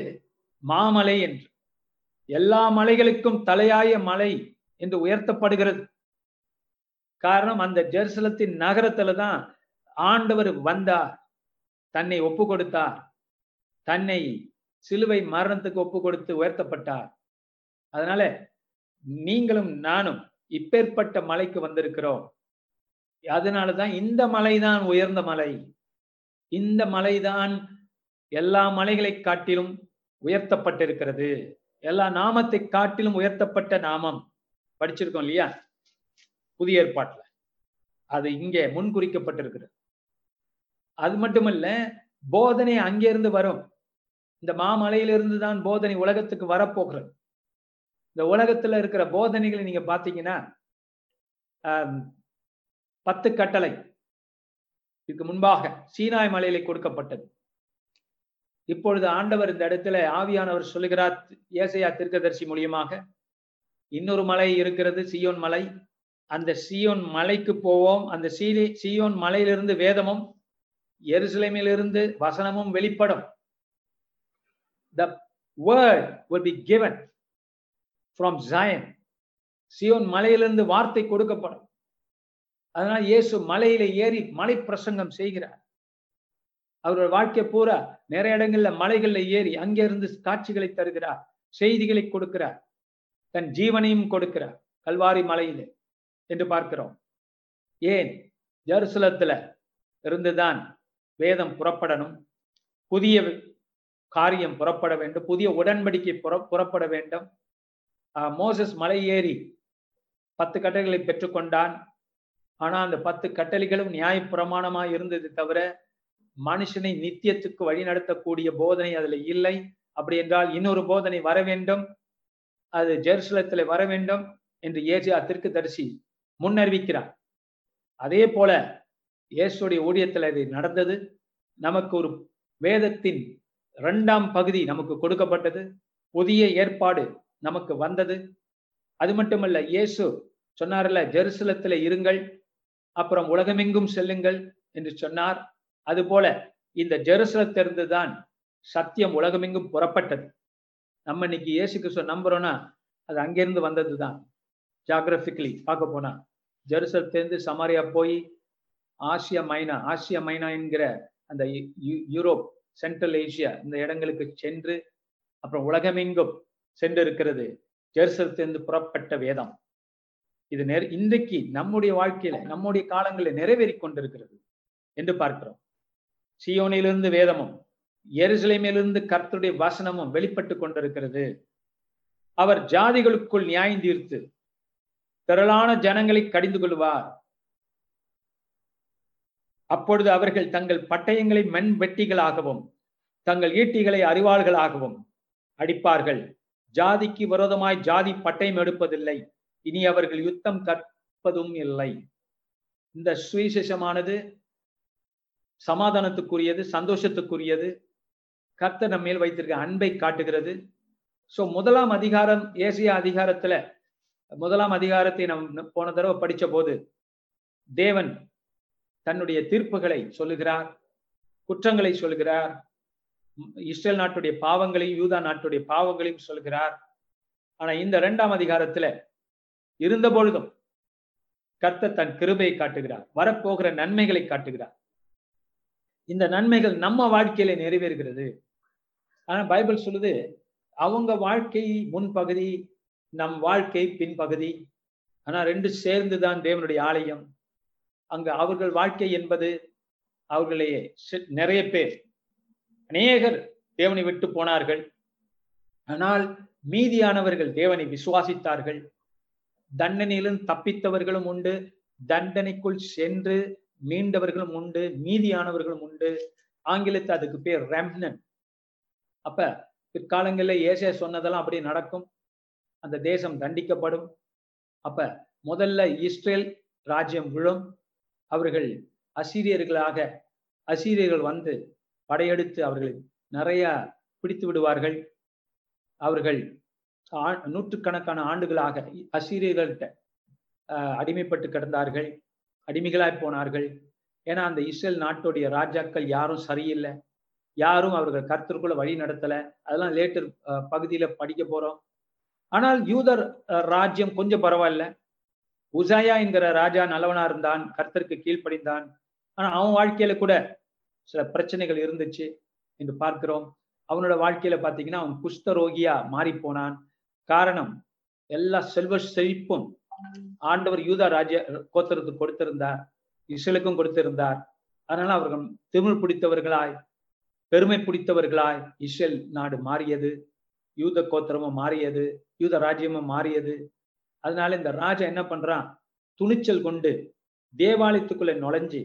மாமலை என்று. எல்லா மலைகளுக்கும் தலையாய மலை என்று உயர்த்தப்படுகிறது. காரணம் அந்த ஜெருசலத்தின் நகரத்துல தான் ஆண்டவர் வந்தார். தன்னை ஒப்பு கொடுத்தார் தன்னை சிலுவை மரணத்துக்கு ஒப்பு கொடுத்து உயர்த்தப்பட்டார். அதனால நீங்களும் நானும் இப்பேற்பட்ட மலைக்கு வந்திருக்கிறோம். அதனாலதான் இந்த மலைதான் உயர்ந்த மலை. இந்த மலைதான் எல்லா மலைகளை காட்டிலும் உயர்த்தப்பட்டிருக்கிறது. எல்லா நாமத்தை காட்டிலும் உயர்த்தப்பட்ட நாமம். படிச்சிருக்கோம் இல்லையா? புதிய ஏற்பாட்டுல. அது இங்கே முன்குறிக்கப்பட்டிருக்கிறது. அது மட்டுமல்ல போதனை அங்கிருந்து வரும். இந்த மாமலையிலிருந்து தான் போதனை உலகத்துக்கு வரப்போகிறது. இந்த உலகத்துல இருக்கிற போதனைகளை நீங்க பாத்தீங்கன்னா பத்து கட்டளை. இதுக்கு முன்பாக சீனாய் மலையில கொடுக்கப்பட்டது. இப்பொழுது ஆண்டவர் இந்த இடத்துல ஆவியானவர் சொல்லுகிறார் ஏசையா திருக்கதர்சி மூலியமாக இன்னொரு மலை இருக்கிறது சியோன் மலை. அந்த சியோன் மலைக்கு போவோம். அந்த சீலி சியோன் மலையிலிருந்து வேதமும் எருசலேமிலிருந்து வசனமும் வெளிப்படும். The word will be given from Zion. Zion மலையிலிருந்து வார்த்தை கொடுக்கப்படும். அதனால் இயேசு மலையில ஏறி மலை பிரசங்கம் செய்கிறார். அவருடைய வாழ்க்கை பூரா நிறைய இடங்கள்ல மலைகள்ல ஏறி அங்கிருந்து காட்சிகளை தருகிறார் செய்திகளை கொடுக்கிறார். தன் ஜீவனையும் கொடுக்கிறார் கல்வாரி மலையில் என்று பார்க்கிறோம். ஏன்? ஜெருசலத்துல இருந்துதான் வேதம் புறப்படணும். புதிய காரியம் புறப்பட வேண்டும். புதிய உடன்படிக்கை புற புறப்பட வேண்டும். மோசஸ் மலை ஏறி பத்து கட்டளைகளை பெற்றுக்கொண்டான் ஆனா அந்த பத்து கட்டளைகளும் நியாயப்பிரமாணமாக இருந்தது தவிர மனுஷனை நித்தியத்துக்கு வழிநடத்தக்கூடிய போதனை அதுல இல்லை. அப்படி என்றால் இன்னொரு போதனை வர வேண்டும். அது ஜெருசலத்துல வர வேண்டும் என்று ஏஜியா திருக்கு தரிசி முன்னறிவிக்கிறார். அதே போல இயேசுடைய ஊழியத்தில் அது நடந்தது. நமக்கு ஒரு வேதத்தின் இரண்டாம் பகுதி நமக்கு கொடுக்கப்பட்டது. புதிய ஏற்பாடு நமக்கு வந்தது. அது மட்டுமல்ல இயேசு சொன்னார்ல ஜெருசலத்தில் இருங்கள் அப்புறம் உலகமெங்கும் செல்லுங்கள் என்று சொன்னார். அதுபோல இந்த ஜெருசலத்திலிருந்து தான் சத்தியம் உலகமெங்கும் புறப்பட்டது. நம்ம இன்னைக்கு இயேசு கிறிஸ்துவ நம்புறோம்னா அது அங்கிருந்து வந்தது தான் ஜாகிரபிக்கலி பார்க்க போனா ஜெருசலத்திலிருந்து சமாரியா போய் ஆசியா மைனா ஆசியா மைனா என்கிற அந்த யூரோப் சென்ட்ரல் ஏசியா இந்த இடங்களுக்கு சென்று அப்புறம் உலகமெங்கும் சென்றிருக்கிறது. ஜெருசலத்திலிருந்து புறப்பட்ட வேதம். இது நெரு இன்றைக்கு நம்முடைய வாழ்க்கையில நம்முடைய காலங்களில் நிறைவேறி கொண்டிருக்கிறது என்று பார்க்கிறோம். சியோனிலிருந்து வேதமும் எருசலேமிலிருந்து கர்த்தருடைய வசனமும் வெளிப்பட்டு கொண்டிருக்கிறது. அவர் ஜாதிகளுக்குள் நியாயம் தீர்த்து திரளான ஜனங்களை கடிந்து கொள்வார். அப்பொழுது அவர்கள் தங்கள் பட்டயங்களை மண் வெட்டிகளாகவும் தங்கள் ஈட்டிகளை அறிவாள்களாகவும் அடிப்பார்கள். ஜாதிக்கு விரோதமாய் ஜாதி பட்டயம் எடுப்பதில்லை. இனி அவர்கள் யுத்தம் கற்பதும் இல்லை. இந்த சுவிசேஷமானது சமாதானத்துக்குரியது சந்தோஷத்துக்குரியது. கர்த்தர் நம்ம மேல் வைத்திருக்க அன்பை காட்டுகிறது. சோ முதலாம் அதிகாரம் ஏசிய அதிகாரத்துல முதலாம் அதிகாரத்தை நம் போன தடவை படிச்ச போது தேவன் தன்னுடைய தீர்ப்புகளை சொல்லுகிறார் குற்றங்களை சொல்கிறார் இஸ்ரேல் நாட்டுடைய பாவங்களையும் யூதா நாட்டுடைய பாவங்களையும் சொல்கிறார் ஆனா இந்த இரண்டாம் அதிகாரத்துல இருந்த பொழுதும் கர்த்த தன் கிருபையை காட்டுகிறார் வரப்போகிற நன்மைகளை காட்டுகிறார். இந்த நன்மைகள் நம்ம வாழ்க்கையில நிறைவேறுகிறது. ஆனா பைபிள் சொல்லுது அவங்க வாழ்க்கை முன்பகுதி நம் வாழ்க்கை பின்பகுதி. ஆனா ரெண்டு சேர்ந்துதான் தேவனுடைய ஆலயம். அங்கு அவர்கள் வாழ்க்கை என்பது அவர்களையே நிறைய பேர் அநேகர் தேவனை விட்டு போனார்கள். ஆனால் மீதியானவர்கள் தேவனை விசுவாசித்தார்கள். தண்டனையிலும் தப்பித்தவர்களும் உண்டு. தண்டனைக்குள் சென்று மீண்டவர்களும் உண்டு. மீதியானவர்களும் உண்டு. ஆங்கிலத்து அதுக்கு பேர் ரெம்னன் அப்ப பிற்காலங்களில் ஏசே சொன்னதெல்லாம் அப்படி நடக்கும். அந்த தேசம் தண்டிக்கப்படும். அப்ப முதல்ல இஸ்ரேல் ராஜ்யம் விழும். அவர்கள் அசீரியர்களாக அசீரியர்கள் வந்து படையெடுத்து அவர்களை நிறைய பிடித்து விடுவார்கள். அவர்கள் நூற்றுக்கணக்கான ஆண்டுகளாக அசீரியர்கள்ட்ட அடிமைப்பட்டு கிடந்தார்கள் அடிமைகளாய் போனார்கள். ஏன்னா அந்த இஸ்ரேல் நாட்டுடைய ராஜாக்கள் யாரும் சரியில்லை. யாரும் அவர்கள் கருத்திற்குள்ள வழி நடத்தலை. அதெல்லாம் லேட்டர் பகுதியில படிக்க போறோம். ஆனால் யூதர் ராஜ்யம் கொஞ்சம் பரவாயில்ல. உசாயா என்கிற ராஜா நல்லவனா இருந்தான் கர்த்தருக்கு கீழ்ப்படிந்தான். ஆனா அவன் வாழ்க்கையில கூட சில பிரச்சனைகள் இருந்துச்சு என்று பார்க்கிறோம். அவனோட வாழ்க்கையில பாத்தீங்கன்னா அவன் குஷ்டரோகியா மாறி போனான். காரணம் எல்லா செல்வ செழிப்பும் ஆண்டவர் யூதா ராஜ்ய கோத்திரத்துக்கு கொடுத்திருந்தார் இசலுக்கும் கொடுத்திருந்தார். அதனால அவர்கள் திமிழ் பிடித்தவர்களாய் பெருமை பிடித்தவர்களாய் இஸ்ரேல் நாடு மாறியது. யூத கோத்திரமும் மாறியது யூத ராஜ்யமும் மாறியது. அதனால இந்த ராஜா என்ன பண்றான்? துணிச்சல் கொண்டு தேவாலயத்துக்குள்ள நுழைஞ்சு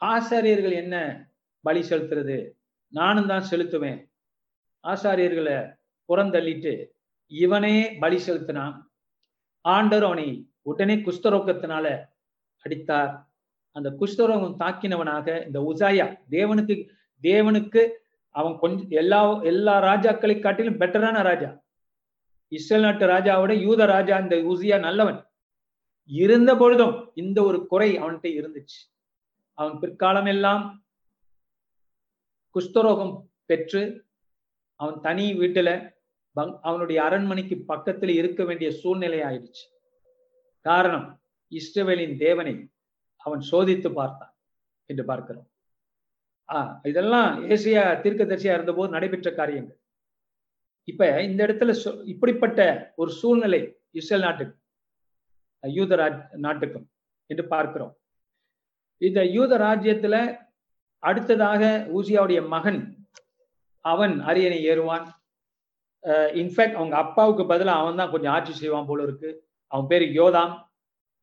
ஆசாரியர்கள் என்ன பலி செலுத்துறது? நானும் தான் செலுத்துவேன். ஆசாரியர்களை புறந்தள்ளிட்டு இவனே பலி செலுத்தினான். ஆண்டர் அவனை உடனே குஷ்டரோக்கத்தினால அடித்தார். அந்த குஷ்டரோகம் தாக்கினவனாக இந்த உசாயா தேவனுக்கு தேவனுக்கு அவன் கொஞ்சம் எல்லா எல்லா ராஜாக்களை காட்டிலும் பெட்டரான ராஜா. இஸ்ரேல் நாட்டு ராஜாவோட யூத ராஜா இந்த உசியா நல்லவன். இருந்த பொழுதும் இந்த ஒரு குறை அவன்கிட்ட இருந்துச்சு. அவன் பிற்காலம் எல்லாம் குஷ்டரோகம் பெற்று அவன் தனி வீட்டுல அவனுடைய அரண்மனைக்கு பக்கத்துல இருக்க வேண்டிய சூழ்நிலை ஆயிடுச்சு. காரணம் இஸ்ரவேலின் தேவனை அவன் சோதித்து பார்த்தான் என்று பார்க்கிறோம். ஆஹ் இதெல்லாம் ஏசியா தீர்க்கதரிசியா இருந்தபோது நடைபெற்ற காரியங்கள். இப்ப இந்த இடத்துல இப்படிப்பட்ட ஒரு சூழ்நிலை இஸ்ரேல் நாட்டுக்கு யூத ராஜ் நாட்டுக்கும் என்று பார்க்கிறோம். இந்த யூத ராஜ்யத்துல அடுத்ததாக ஊசியாவுடைய மகன் அவன் அரியணை ஏறுவான். இன்ஃபேக்ட் அவங்க அப்பாவுக்கு பதிலாக அவன் தான் கொஞ்சம் ஆட்சி செய்வான் போல இருக்கு. அவன் பேரு யோதாம்.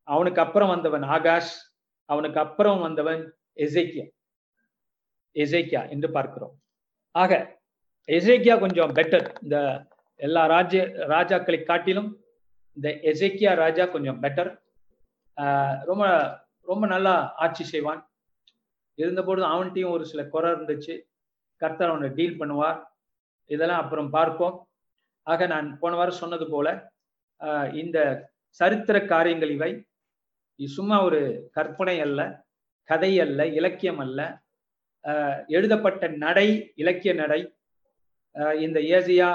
அவனுக்கு அப்புறம் வந்தவன் ஆகாஷ். அவனுக்கு அப்புறம் வந்தவன் எசேக்கியா. எசேக்கியா என்று பார்க்கிறோம். ஆக எசேக்கியா கொஞ்சம் பெட்டர் இந்த எல்லா ராஜ்ய ராஜாக்களை காட்டிலும் இந்த எசேக்கியா ராஜா கொஞ்சம் பெட்டர் ரொம்ப ரொம்ப நல்லா ஆட்சி செய்வான். இருந்தபோது அவன்கிட்டையும் ஒரு சில குறை இருந்துச்சு. கர்த்தர் அவனை டீல் பண்ணுவார். இதெல்லாம் அப்புறம் பார்ப்போம். ஆக நான் போன வாரம் சொன்னது போல இந்த சரித்திர காரியங்கள் இவை. சும்மா ஒரு கற்பனை அல்ல கதை அல்ல இலக்கியம் அல்ல. எழுதப்பட்ட நடை இலக்கிய நடை. இந்த ஏசியா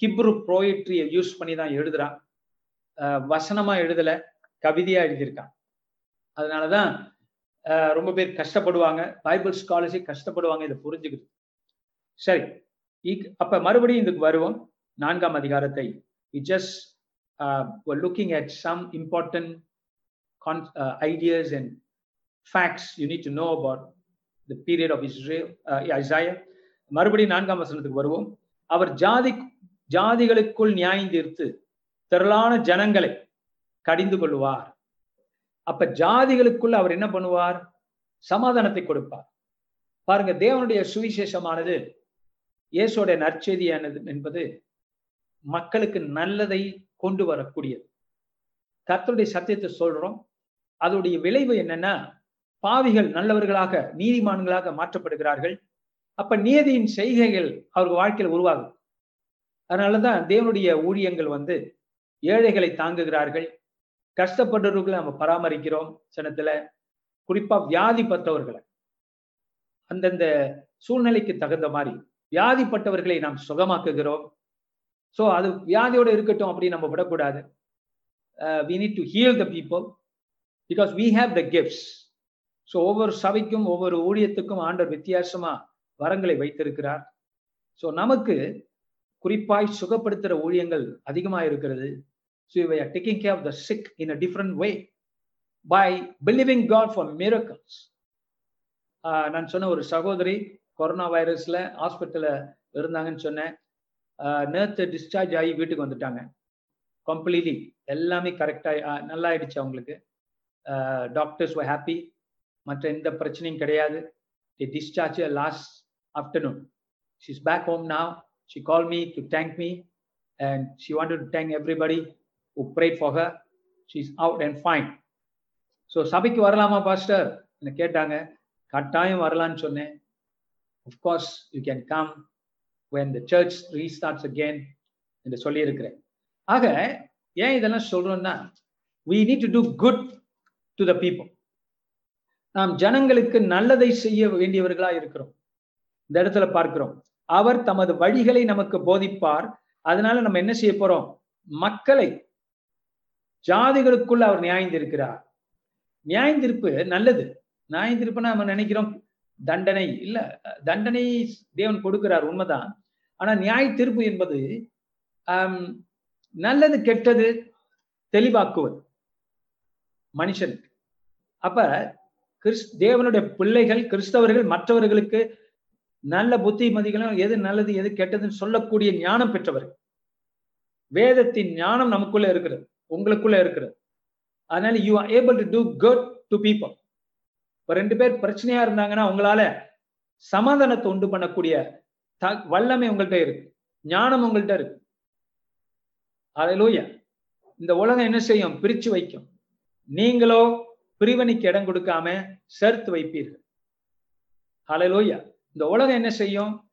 ஹிப்ரு ப்ரோயட்ரியை யூஸ் பண்ணி தான் எழுதுறான் வசனமா எழுதல கவிதையா எழுதியிருக்கான். அதனாலதான் ரொம்ப பேர் கஷ்டப்படுவாங்க. பைபிள் ஸ்காலர்ஷிப் கஷ்டப்படுவாங்க இதை புரிஞ்சுக்கிட்டு. சரி அப்ப மறுபடியும் இதுக்கு வருவோம். நான்காம் அதிகாரத்தை. Just looking at some important ideas and facts you need to know about the period of Israel Isaiah மறுபடியும் நான்காம் வசனத்துக்கு வருவோம். அவர் ஜாதி ஜாதிகளுக்குள் நியாயம் தீர்த்து திரளான ஜனங்களை கடிந்து கொள்வார் அப்ப ஜாதிகளுக்குள்ள அவர் என்ன பண்ணுவார்? சமாதானத்தை கொடுப்பார். பாருங்க தேவனுடைய சுவிசேஷமானது இயேசுடைய நற்செய்தியானது என்பது மக்களுக்கு நல்லதை கொண்டு வரக்கூடியது. கர்த்தருடைய சத்தியத்தை சொல்றோம். அதோடைய விளைவு என்னன்னா பாவிகள் நல்லவர்களாக நீதிமான்களாக மாற்றப்படுகிறார்கள். அப்ப நீதியின் செய்கைகள் அவர்கள் வாழ்க்கையில் உருவாகும். அதனாலதான் தேவனுடைய ஊழியங்கள் வந்து ஏழைகளை தாங்குகிறார்கள். கஷ்டப்படுறவர்களை நம்ம பராமரிக்கிறோம் சனத்துல குறிப்பா வியாதி பத்தவர்களை அந்தந்த சூழ்நிலைக்கு தகுந்த மாதிரி வியாதிப்பட்டவர்களை நாம் சுகமாக்குகிறோம். ஸோ அது வியாதியோட இருக்கட்டும் அப்படி நம்ம விடக்கூடாது. We need to heal the people because we have the gifts so ஒவ்வொரு சபைக்கும் ஒவ்வொரு ஊழியத்துக்கும் ஆண்டர் வித்தியாசமா வரங்களை வைத்திருக்கிறார். ஸோ நமக்கு குறிப்பாய் சுகப்படுத்துகிற ஊழியங்கள் அதிகமாக இருக்கிறது so we are taking care of the sick in a different way by believing God for miracles நான் சொன்ன ஒரு சகோதரி கொரோனா வைரஸில் ஹாஸ்பிட்டலில் இருந்தாங்கன்னு சொன்னேன். நேற்று டிஸ்சார்ஜ் ஆகி வீட்டுக்கு வந்துட்டாங்க. கம்ப்ளீட்லி எல்லாமே கரெக்டாக நல்லா ஆயிடுச்சு அவங்களுக்கு. டாக்டர்ஸ் were ஹாப்பி மற்ற எந்த பிரச்சனையும் கிடையாது. The discharge last afternoon She's back back home She called call me to me and and wanted to to everybody everybody prayed for for She's out and out and fine so சபைக்கு வரலாமா pastor என்ன கேட்டாங்க. கட்டாயம் வரலான்னு சொன்னேன். Of course you can come when the church restarts again என்று சொல்லியிருக்கிறேன். ஆக ஏன் இதெல்லாம் சொல்றோம்னா we need to do good to the people நாம் ஜனங்களுக்கு நல்லதை செய்ய வேண்டியவர்களா இருக்கிறோம். இந்த இடத்துல பார்க்கிறோம். அவர் தமது வழிகளை நமக்கு போதிப்பார். அதனால நம்ம என்ன செய்ய போறோம்? மக்களை ஜாதிகளுக்குள்ள அவர் நியாயந்திருக்கிறார். நியாயந்திருப்பு நல்லது. நியாயந்திருப்புனா நம்ம நினைக்கிறோம் தண்டனை. இல்ல தண்டனை தேவன் கொடுக்கிறார் உண்மைதான். ஆனா நியாய தீர்ப்பு என்பது நல்லது கெட்டது தெளிவாக்குவது. மனுஷனுக்கு. அப்ப கிறிஸ் தேவனுடைய பிள்ளைகள் கிறிஸ்தவர்கள் மற்றவர்களுக்கு நல்ல புத்திமதிகளும் எது நல்லது எது கெட்டதுன்னு சொல்லக்கூடிய ஞானம் பெற்றவர். வேதத்தின் ஞானம் நமக்குள்ள இருக்கிறது உங்களுக்குள்ள இருக்கிறது. அதனால you are able to do good to people இப்போ ரெண்டு பேர் பிரச்சனையா இருந்தாங்கன்னா உங்களால சமாதானத்தை உண்டு பண்ணக்கூடிய த வல்லமை உங்கள்கிட்ட இருக்கு ஞானம் உங்கள்கிட்ட இருக்கு. அதையிலூய இந்த உலகம் என்ன செய்யும்? பிரிச்சு வைக்கும். நீங்களோ பிரிவனிக்கு இடம் கொடுக்காம சேர்த்து வைப்பீர்கள். அலையிலோயா இந்த உலகம் என்ன செய்யும்?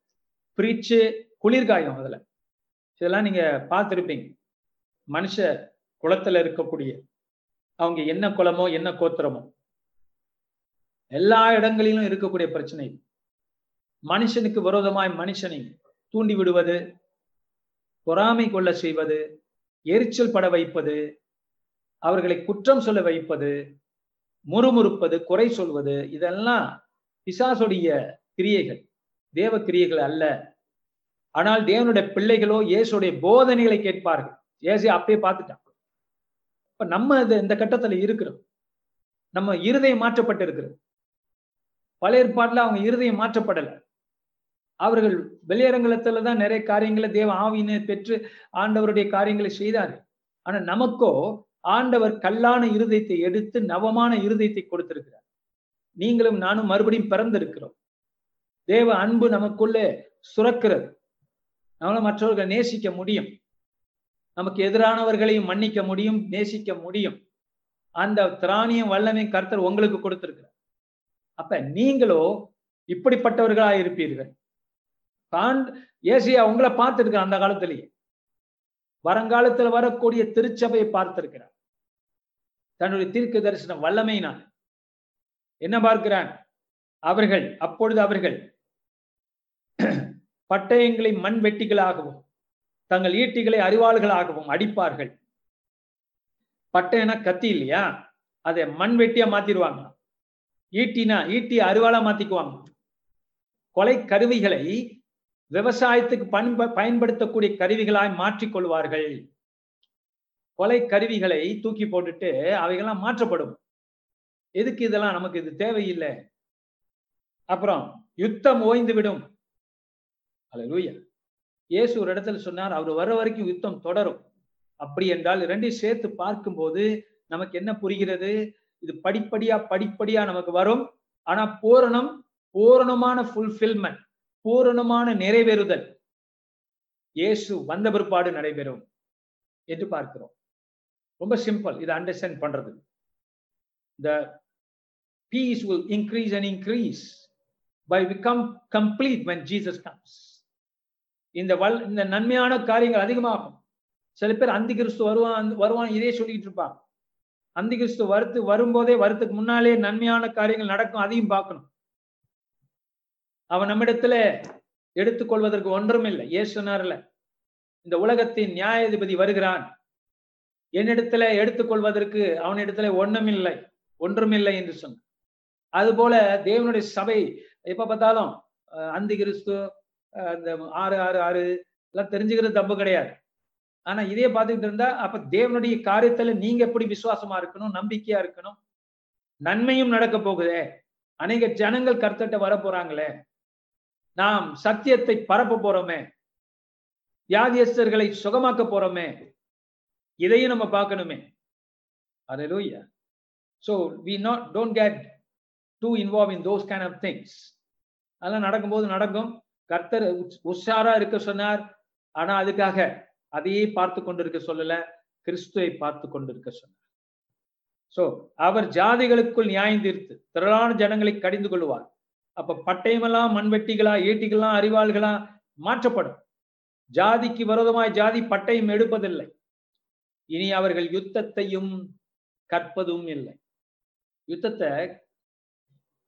பிரிச்சு குளிர்காயும் அதுல. இதெல்லாம் நீங்க பார்த்துருப்பீங்க. மனுஷ குளத்துல இருக்கக்கூடிய அவங்க என்ன குளமோ என்ன கோத்திரமோ. எல்லா இடங்களிலும் இருக்கக்கூடிய பிரச்சனை. மனுஷனுக்கு விரோதமாய் மனுஷனை தூண்டி விடுவது பொறாமை கொள்ள செய்வது எரிச்சல் பட வைப்பது அவர்களை குற்றம் சொல்ல வைப்பது முறுமுறுப்பது குறை சொல்வது இதெல்லாம் பிசாசுடைய கிரியைகள். தேவ கிரியைகள் அல்ல. ஆனால் தேவனுடைய பிள்ளைகளோ இயேசுடைய போதனைகளை கேட்பார்கள். இயேசு அப்பயே பார்த்துட்டான். இப்ப நம்ம இந்த கட்டத்துல இருக்கிறோம். நம்ம இருதயம் மாற்றப்பட்டு இருக்கிறது பழைய ஏற்பாட்டுல அவங்க இருதயம் மாற்றப்படல. அவர்கள் வெளியரங்கலத்துல தான் நிறைய காரியங்களை தேவ ஆவியினை பெற்று ஆண்டவருடைய காரியங்களை செய்தார்கள். ஆனா நமக்கோ ஆண்டவர் கல்லான இருதயத்தை எடுத்து நவமான இருதயத்தை கொடுத்திருக்கிறார். நீங்களும் நானும் மறுபடியும் பிறந்திருக்கிறோம். தேவ அன்பு நமக்குள்ளே சுரக்கிறது. நம்மள மற்றவர்களை நேசிக்க முடியும். நமக்கு எதிரானவர்களையும் மன்னிக்க முடியும் நேசிக்க முடியும். அந்த திராணியம் வல்லமையும் கர்த்தர் உங்களுக்கு கொடுத்திருக்கிறார். அப்ப நீங்களோ இப்படிப்பட்டவர்களா இருப்பீர்கள். ஏசியா உங்களை பார்த்துருக்க அந்த காலத்திலேயே. வருங்காலத்துல வரக்கூடிய திருச்சபையை பார்த்திருக்கிறார். தன்னுடைய தீர்க்க தரிசன வல்லமையினால். என்ன பார்க்கிறான் அவர்கள் அப்பொழுது அவர்கள் [CLEARS THROAT] பட்டயங்களை மண் வெட்டிகளாகவும் தங்கள் ஈட்டிகளை அறிவாள்களாகவும் அடிப்பார்கள். பட்டயனா கத்தி இல்லையா? அதை மண் வெட்டியா மாத்திடுவாங்க. ஈட்டினா ஈட்டி அருவாளா மாத்திக்குவாங்க. கொலை கருவிகளை விவசாயத்துக்கு பண்ப பயன்படுத்தக்கூடிய கருவிகளாய் மாற்றிக்கொள்வார்கள். கொலை கருவிகளை தூக்கி போட்டுட்டு அவைகள்லாம் மாற்றப்படும். எதுக்கு இதெல்லாம் நமக்கு இது தேவையில்லை? அப்புறம் யுத்தம் ஓய்ந்து விடும் அலலூயா இயேசு ஒரு இடத்துல சொன்னார் அவர் வர வரைக்கும் யுத்தம் தொடரும். அப்படி என்றால் ரெண்டையும் சேர்த்து பார்க்கும்போது நமக்கு என்ன புரிகிறது? இது படிப்படியா படிப்படியா நமக்கு வரும். ஆனா பூரணம் பூரணமான ஃபுல்ஃபில்மெண்ட் பூரணமான நிறைவேறுதல். இயேசு வந்த பிற்பாடு நடைபெறும் என்று பார்க்கிறோம். ரொம்ப சிம்பிள் இதை அண்டர்ஸ்டாண்ட் பண்றது. The peace will increase and increase by become complete when Jesus comes இந்த வல் இந்த நன்மையான காரியங்கள் அதிகமாகும். சில பேர் அந்தி கிறிஸ்து வருவான் வருவான் இதே சொல்லிட்டு இருப்பான் அந்தி கிறிஸ்து வருத்து வரும்போதே வருத்துக்கு முன்னாலே நன்மையான காரியங்கள் நடக்கும் அதையும் பார்க்கணும். அவன் நம்மிடத்துல எடுத்துக்கொள்வதற்கு ஒன்றும் இல்லை ஏசு இந்த உலகத்தின் நியாயாதிபதி வருகிறான். என்னிடத்துல எடுத்துக்கொள்வதற்கு அவனிடத்துல ஒண்ணுமில்லை ஒன்றுமில்லை என்று சொன்ன அதுபோல தேவனுடைய சபை எப்ப பார்த்தாலும் அஹ், அந்தி கிறிஸ்து அந்த ஆறு ஆறு ஆறு எல்லாம் தெரிஞ்சுக்கிறது தப்பு கிடையாது. ஆனா இதே பார்த்துக்கிட்டு இருந்தா அப்ப தேவனுடைய காரியத்துல நீங்க எப்படி விசுவாசமா இருக்கணும் நம்பிக்கையா இருக்கணும்? நன்மையும் நடக்க போகுதே. அநேக ஜனங்கள் கர்த்தட்ட வர போறாங்களே நாம் சத்தியத்தை பரப்ப போறோமே. வியாதியஸ்தர்களை சுகமாக்க போறோமே. இதையும் நம்ம பார்க்கணுமே. அது லூயா so we not don't get to involve in those kind of things அதெல்லாம் நடக்கும்போது நடக்கும். கர்த்தர் உஷாரா இருக்க சொன்னார். ஆனா அதுக்காக அதையே பார்த்து கொண்டிருக்க சொல்லல. கிறிஸ்துவை பார்த்து கொண்டிருக்க சொன்னார். சோ அவர் ஜாதிகளுக்குள் நியாயம் தீர்த்து திரளான ஜனங்களை கடிந்து கொள்வார் அப்ப பட்டயமெல்லாம் மண்வெட்டிகளா ஈட்டிகளா அறிவாள்களா மாற்றப்படும். ஜாதிக்கு விரோதமாய் ஜாதி பட்டயம் எடுப்பதில்லை. இனி அவர்கள் யுத்தத்தையும் கற்பதும் இல்லை. யுத்தத்தை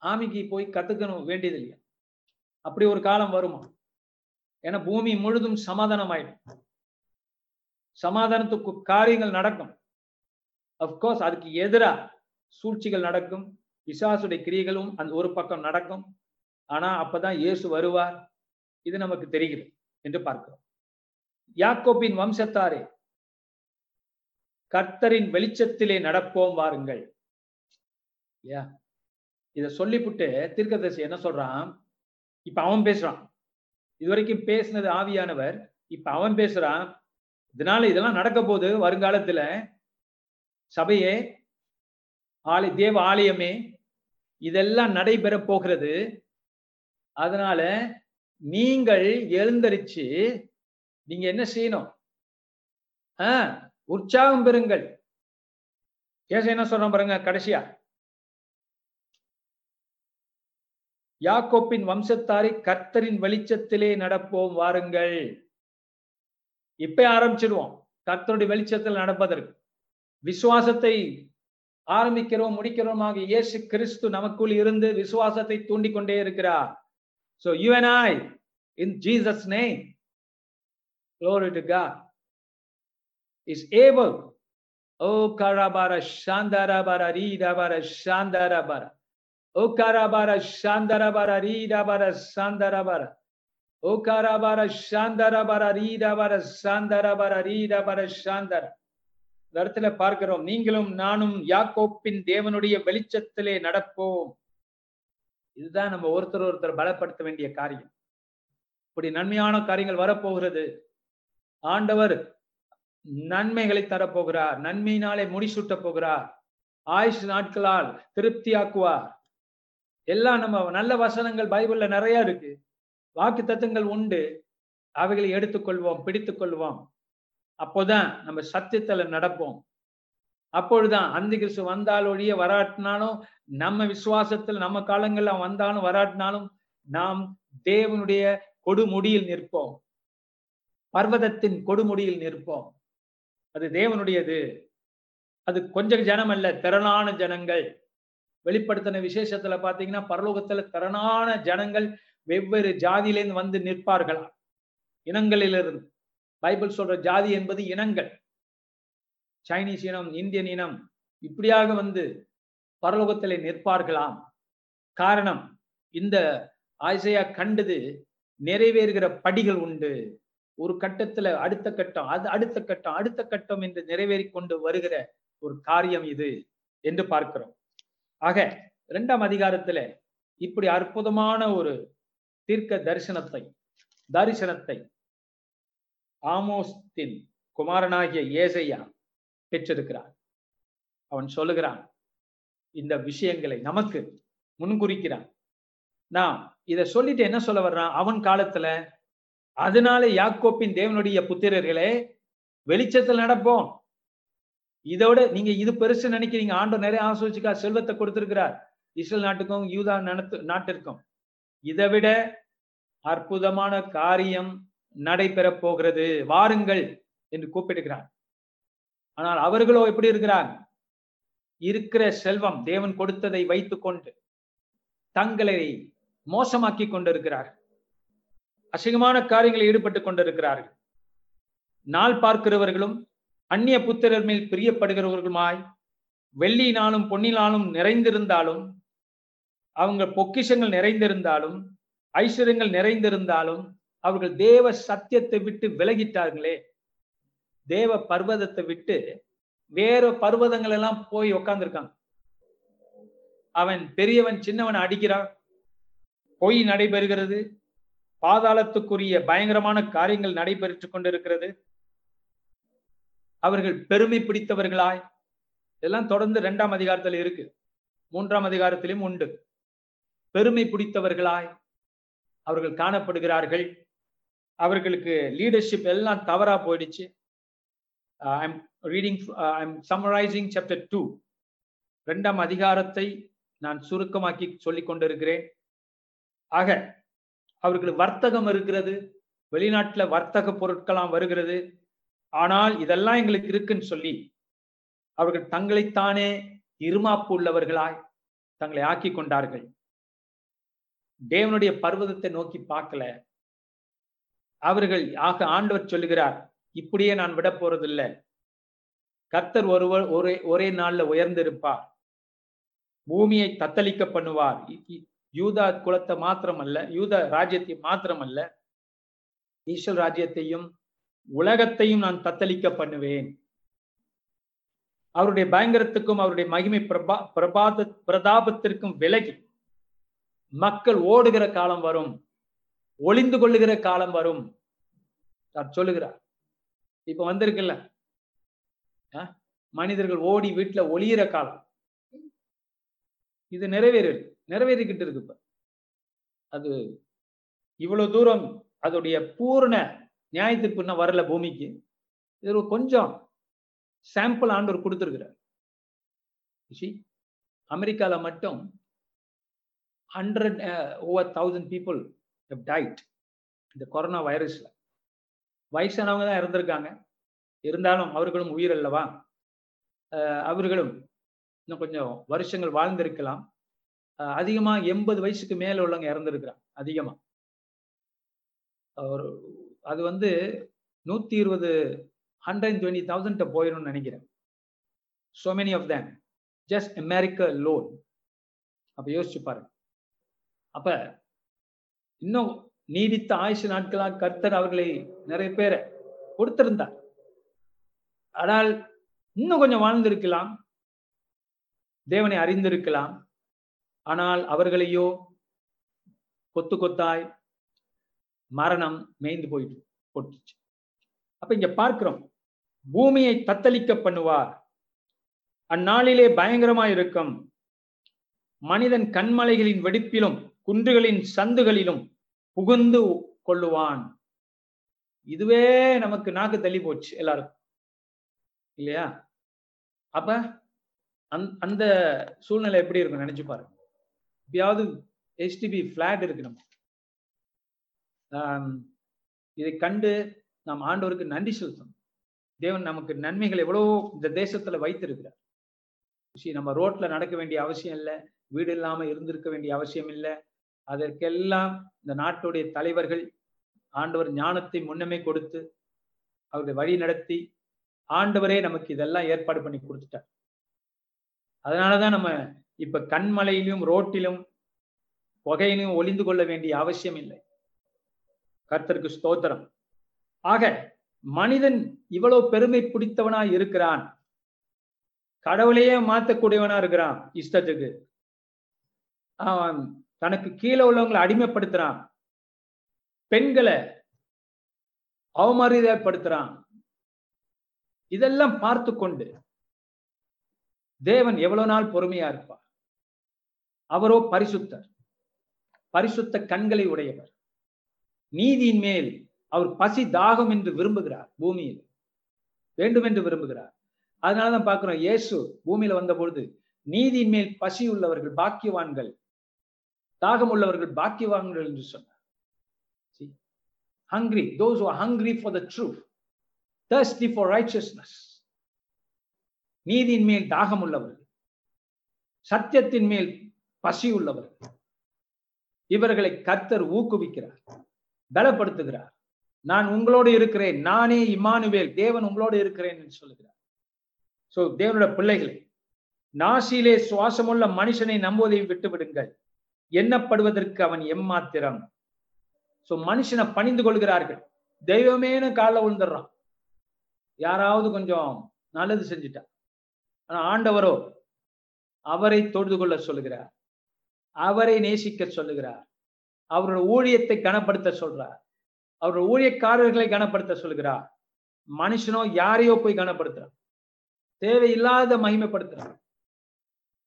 ஆமிக்கு போய் கத்துக்கணும் வேண்டியது இல்லையா அப்படி ஒரு காலம் வருமா? ஏன்னா பூமி முழுதும் சமாதானம் ஆயிடும் சமாதானத்துக்கு காரியங்கள் நடக்கும். அப்கோர்ஸ் அதுக்கு எதிரா சூழ்ச்சிகள் நடக்கும். பிசாசுடைய கிரியைகளும் அந்த ஒரு பக்கம் நடக்கும். ஆனா அப்பதான் இயேசு வருவார். இது நமக்கு தெரிகிறது என்று பார்க்கிறோம். யாக்கோப்பின் வம்சத்தாரே கர்த்தரின் வெளிச்சத்திலே நடப்போம் வாருங்கள். யா. இத சொல்லிப்புட்டு தீர்க்கதரிசி என்ன சொல்றான்? இப்ப அவன் பேசுறான். இதுவரைக்கும் பேசினது ஆவியானவர். இப்ப அவன் பேசுறான். இதனால இதெல்லாம் நடக்க போது வருங்காலத்துல. சபையே ஆலய தேவ ஆலயமே இதெல்லாம் நடைபெற போகிறது. அதனால நீங்கள் எழுந்தரிச்சு நீங்க என்ன செய்யணும்? ஆஹ் உற்சாகம் பெறுங்கள். ஏச என்ன சொல்றோம் பாருங்க கடைசியா? யாக்கோப்பின் வம்சத்தாரை கர்த்தரின் வெளிச்சத்திலே நடப்போம் வாருங்கள். இப்ப ஆரம்பிச்சிடுவோம். கர்த்தருடைய வெளிச்சத்தில் நடப்பதற்கு. விசுவாசத்தை ஆரம்பிக்கிறோம் முடிக்கிறோமாக இயேசு கிறிஸ்து நமக்குள் இருந்து விசுவாசத்தை தூண்டிக் கொண்டே இருக்கிறார். So you and i in jesus name glory to god is able oh karabara shandarabara ridabara shandarabara Okarabara shandarabara ridabara Sandarabara. Okarabara shandarabara ridabara Sandarabara ridabara shandara இந்த இடத்துல பார்க்கிறோம். நீங்களும் நானும் யாக்கோப்பின் தேவனுடைய வெளிச்சத்திலே நடப்போம். இதுதான் நம்ம ஒருத்தர் ஒருத்தர் பலப்படுத்த வேண்டிய காரியம். இப்படி நன்மையான காரியங்கள் வரப்போகிறது. ஆண்டவர் நன்மைகளை தரப்போகிறார். நன்மையினாலே முடிசூட்ட போகிறார். ஆயுஷ் நாட்களால் திருப்தியாக்குவார். எல்லாம் நம்ம நல்ல வசனங்கள் பைபிள்ல நிறைய இருக்கு. வாக்கு தத்துவங்கள் உண்டு. அவைகளை எடுத்துக்கொள்வோம் பிடித்துக்கொள்வோம். அப்போதான் நம்ம சத்தியத்துல நடப்போம். அப்பொழுதுதான் அந்த கிறிஸ்து வந்தால் ஒழிய வராட்டினாலும் நம்ம விசுவாசத்தில் நம்ம காலங்கள்ல வந்தாலும் வராட்டினாலும் நாம் தேவனுடைய கொடுமுடியில் நிற்போம். பர்வதத்தின் கொடுமுடியில் நிற்போம். அது தேவனுடையது. அது கொஞ்சம் ஜனம் அல்ல திரளான ஜனங்கள். வெளிப்படுத்தின விசேஷத்துல பாத்தீங்கன்னா பரலோகத்துல திறனான ஜனங்கள் வெவ்வேறு ஜாதியிலேருந்து வந்து நிற்பார்களாம் இனங்களிலிருந்து. பைபிள் சொல்ற ஜாதி என்பது இனங்கள். சைனீஸ் இனம் இந்தியன் இனம் இப்படியாக வந்து பரலோகத்திலே நிற்பார்களாம். காரணம் இந்த ஆசையா கண்டது நிறைவேறுகிற படிகள் உண்டு. ஒரு கட்டத்துல அடுத்த கட்டம் அது அடுத்த கட்டம் அடுத்த கட்டம் என்று நிறைவேறி கொண்டு வருகிற ஒரு காரியம் இது என்று பார்க்கிறோம். ஆக இரண்டாம் அதிகாரத்துல இப்படி அற்புதமான ஒரு தீர்க்க தரிசனத்தை தரிசனத்தை ஆமோஸ்தின் குமாரனாகிய ஏசையா பெற்றிருக்கிறார். அவன் சொல்லுகிறான் இந்த விஷயங்களை நமக்கு முன்குறிக்கிறான். நான் இதை சொல்லிட்டு என்ன சொல்ல வர்றான்? அவன் காலத்துல அதனால யாக்கோப்பின் தேவனுடைய புத்திரர்களே வெளிச்சத்தில் நடப்போம். இதோட நீங்க இது பெருசு நினைக்கிறீங்க. ஆண்டோ நிறைய ஆசோசிக்கா செல்வத்தை கொடுத்திருக்கிறார். இஸ்ரேல் நாட்டுக்கும் யூதா நாட்டிற்கும். இதை விட அற்புதமான காரியம் நடைபெற போகிறது. வாருங்கள் என்று கூப்பிடுகிறார். ஆனால் அவர்களோ எப்படி இருக்கிறார்? இருக்கிற செல்வம் தேவன் கொடுத்ததை வைத்துக் கொண்டு தங்களை மோசமாக்கி கொண்டிருக்கிறார். அசிங்கமான காரியங்களில் ஈடுபட்டு கொண்டிருக்கிறார்கள். நாள் பார்க்கிறவர்களும் அந்நிய புத்திரர் மேல் பிரியப்படுகிறவர்களுமாய் வெள்ளியினாலும் பொன்னினாலும் நிறைந்திருந்தாலும் அவங்க பொக்கிஷங்கள் நிறைந்திருந்தாலும் ஐஸ்வர்யங்கள் நிறைந்திருந்தாலும் அவர்கள் தேவ சத்தியத்தை விட்டு விலகிட்டார்களே. தேவ பர்வதத்தை விட்டு வேற பர்வதங்கள் எல்லாம் போய் உக்காந்துருக்காங்க. அவன் பெரியவன் சின்னவன் அடிக்கிறான். பொய் நடைபெறுகிறது. பாதாளத்துக்குரிய பயங்கரமான காரியங்கள் நடைபெற்று கொண்டிருக்கிறது. அவர்கள் பெருமை பிடித்தவர்களாய். இதெல்லாம் தொடர்ந்து இரண்டாம் அதிகாரத்தில் இருக்கு. மூன்றாம் அதிகாரத்திலும் உண்டு. பெருமை பிடித்தவர்களாய் அவர்கள் காணப்படுகிறார்கள். அவர்களுக்கு லீடர்ஷிப் எல்லாம் தவறா போயிடுச்சு. I'm reading I'm summarizing chapter two ரெண்டாம் அதிகாரத்தை நான் சுருக்கமாக்கி சொல்லி கொண்டிருக்கிறேன். ஆக அவர்களுக்கு வர்த்தகம் இருக்கிறது. வெளிநாட்டில் வர்த்தக பொருட்களாம் வருகிறது. ஆனால் இதெல்லாம் எங்களுக்கு இருக்குன்னு சொல்லி அவர்கள் தங்களைத்தானே இருமாப்பு உள்ளவர்களாய் தங்களை ஆக்கி கொண்டார்கள். தேவனுடைய பர்வதத்தை நோக்கி பார்க்கல. அவர்கள் ஆக ஆண்டவர் சொல்லுகிறார் இப்படியே நான் விட போறதில்லை. கர்த்தர் ஒருவர் ஒரே ஒரே நாள்ல உயர்ந்திருப்பார். பூமியை தத்தளிக்க பண்ணுவார். யூதா குலத்தை மாத்திரமல்ல யூத ராஜ்யத்தை மாத்திரமல்ல. ஈஸ்வல் ராஜ்யத்தையும் உலகத்தையும் நான் தத்தளிக்க பண்ணுவேன். அவருடைய பயங்கரத்துக்கும் அவருடைய மகிமை பிரபா பிரபாத பிரதாபத்திற்கும் விலகி மக்கள் ஓடுகிற காலம் வரும். ஒளிந்து கொள்ளுகிற காலம் வரும். சொல்லுகிறார். இப்ப வந்திருக்குல்ல? மனிதர்கள் ஓடி வீட்டுல ஒளியிற காலம். இது நிறைவேறு நிறைவேறிக்கிட்டு இருக்கு இப்ப. அது இவ்வளவு தூரம் அதோடைய பூர்ண நியாயத்திற்கு இன்னும் வரல பூமிக்கு. இது கொஞ்சம் சாம்பிள் ஆண்டவர் கொடுத்துருக்கிறார். அமெரிக்காவில் மட்டும் hundred over thousand people died இந்த கொரோனா வைரஸ்ல வயசானவங்க தான் இறந்துருக்காங்க. இருந்தாலும் அவர்களும் உயிர் அல்லவா? அவர்களும் இன்னும் கொஞ்சம் வருஷங்கள் வாழ்ந்திருக்கலாம். அதிகமாக எண்பது வயசுக்கு மேலே உள்ளவங்க இறந்துருக்கிறாங்க அதிகமாக ஒரு அது வந்து நூற்றி இருபது ஹண்ட்ரட் டுவெண்ட்டி தௌசண்ட்ட போயிடும்னு நினைக்கிறேன். So many of them just America loan அப்போ யோசிச்சு பாருங்க. அப்போ இன்னும் நீடித்த ஆயுஷு நாட்களாக கர்த்தர் அவர்களை நிறைய பேரை கொடுத்திருந்தார். ஆனால் இன்னும் கொஞ்சம் வாழ்ந்திருக்கலாம். தேவனை அறிந்திருக்கலாம். ஆனால் அவர்களையோ கொத்து கொத்தாய் மரணம் மேய்ந்து போயிட்டு போட்டுச்சு. அப்ப இங்க பார்க்கிறோம் பூமியை தத்தளிக்க பண்ணுவார். அந்நாளிலே பயங்கரமாய் இருக்கும் மனிதன் கண்மலைகளின் வெடிப்பிலும் குன்றுகளின் சந்துகளிலும் புகுந்து கொள்ளுவான். இதுவே நமக்கு நாக்கு தள்ளி போச்சு எல்லாருக்கும். இல்லையா? அப்ப அந் அந்த சூழ்நிலை எப்படி இருக்கும் நினைச்சு பாருங்க. எப்பயாவது ஹெச்டிபி பிளாட் இருக்கு நம்ம. இதை கண்டு நாம் ஆண்டவருக்கு நன்றி செலுத்தணும். தேவன் நமக்கு நன்மைகள் எவ்வளவோ இந்த தேசத்துல வைத்திருக்கிறார். நம்ம ரோட்ல நடக்க வேண்டிய அவசியம் இல்லை வீடு இல்லாம இருந்திருக்க வேண்டிய அவசியம் இல்லை. அதற்கெல்லாம் இந்த நாட்டுடைய தலைவர்கள் ஆண்டவர் ஞானத்தை முன்னமே கொடுத்து அவர்களை வழி நடத்தி ஆண்டவரே நமக்கு இதெல்லாம் ஏற்பாடு பண்ணி கொடுத்துட்டார். அதனாலதான் நம்ம இப்ப கண்மலையிலும் ரோட்டிலும் புகையிலும் ஒளிந்து கொள்ள வேண்டிய அவசியம் இல்லை. கர்த்தருக்கு ஸ்தோத்திரம். ஆக மனிதன் இவ்வளவு பெருமை பிடித்தவனா இருக்கிறான். கடவுளையே மாத்தக்கூடியவனா இருக்கிறான் இஷ்டத்துக்கு. அவன் தனக்கு கீழே உள்ளவங்களை அடிமைப்படுத்துறான். பெண்களை அவமரியாதைப்படுத்துறான். இதெல்லாம் பார்த்து கொண்டு தேவன் எவ்வளவு நாள் பொறுமையா இருப்பார்? அவரோ பரிசுத்தர். பரிசுத்த கண்களை உடையவர். நீதியின் மேல் அவர் பசி தாகம் என்று விரும்புகிறார் பூமியில். வேண்டும் என்று விரும்புகிறார். அதனாலதான் பாக்குறோம் இயேசு பூமியில வந்த பொழுது நீதியின் மேல் பசி உள்ளவர்கள் பாக்கியவான்கள் தாகம் உள்ளவர்கள் பாக்கியவான்கள் என்று சொன்னார். Hungry those who are for the the thirsty for for நீதியின் மேல் தாகம் உள்ளவர்கள் சத்தியத்தின் மேல் பசி உள்ளவர்கள். இவர்களை கர்த்தர் ஊக்குவிக்கிறார். பலப்படுத்துகிறார். நான் உங்களோடு இருக்கிறேன். நானே இமானுவேல். தேவன் உங்களோடு இருக்கிறேன் என்று சொல்லுகிறார். சோ தேவனோட பிள்ளைகளை நாசியிலே சுவாசமுள்ள மனுஷனை நம்புவதை விட்டுவிடுங்கள் எண்ணப்படுவதற்கு அவன் எம்மாத்திரம். சோ மனுஷனை பணிந்து கொள்கிறார்கள். தெய்வமேனு காலில் விழுந்துடுறான். யாராவது கொஞ்சம் நல்லது செஞ்சுட்டா. ஆனா ஆண்டவரோ அவரை தொழுது கொள்ள சொல்லுகிறார். அவரை நேசிக்க சொல்லுகிறார். அவரோட ஊழியத்தை கனப்படுத்த சொல்றார் அவரோட ஊழியக்காரர்களை கனப்படுத்த சொல்கிறார் மனுஷனோ யாரையோ போய் கனப்படுத்துறான். தேவையில்லாத மகிமைப்படுத்துறான்.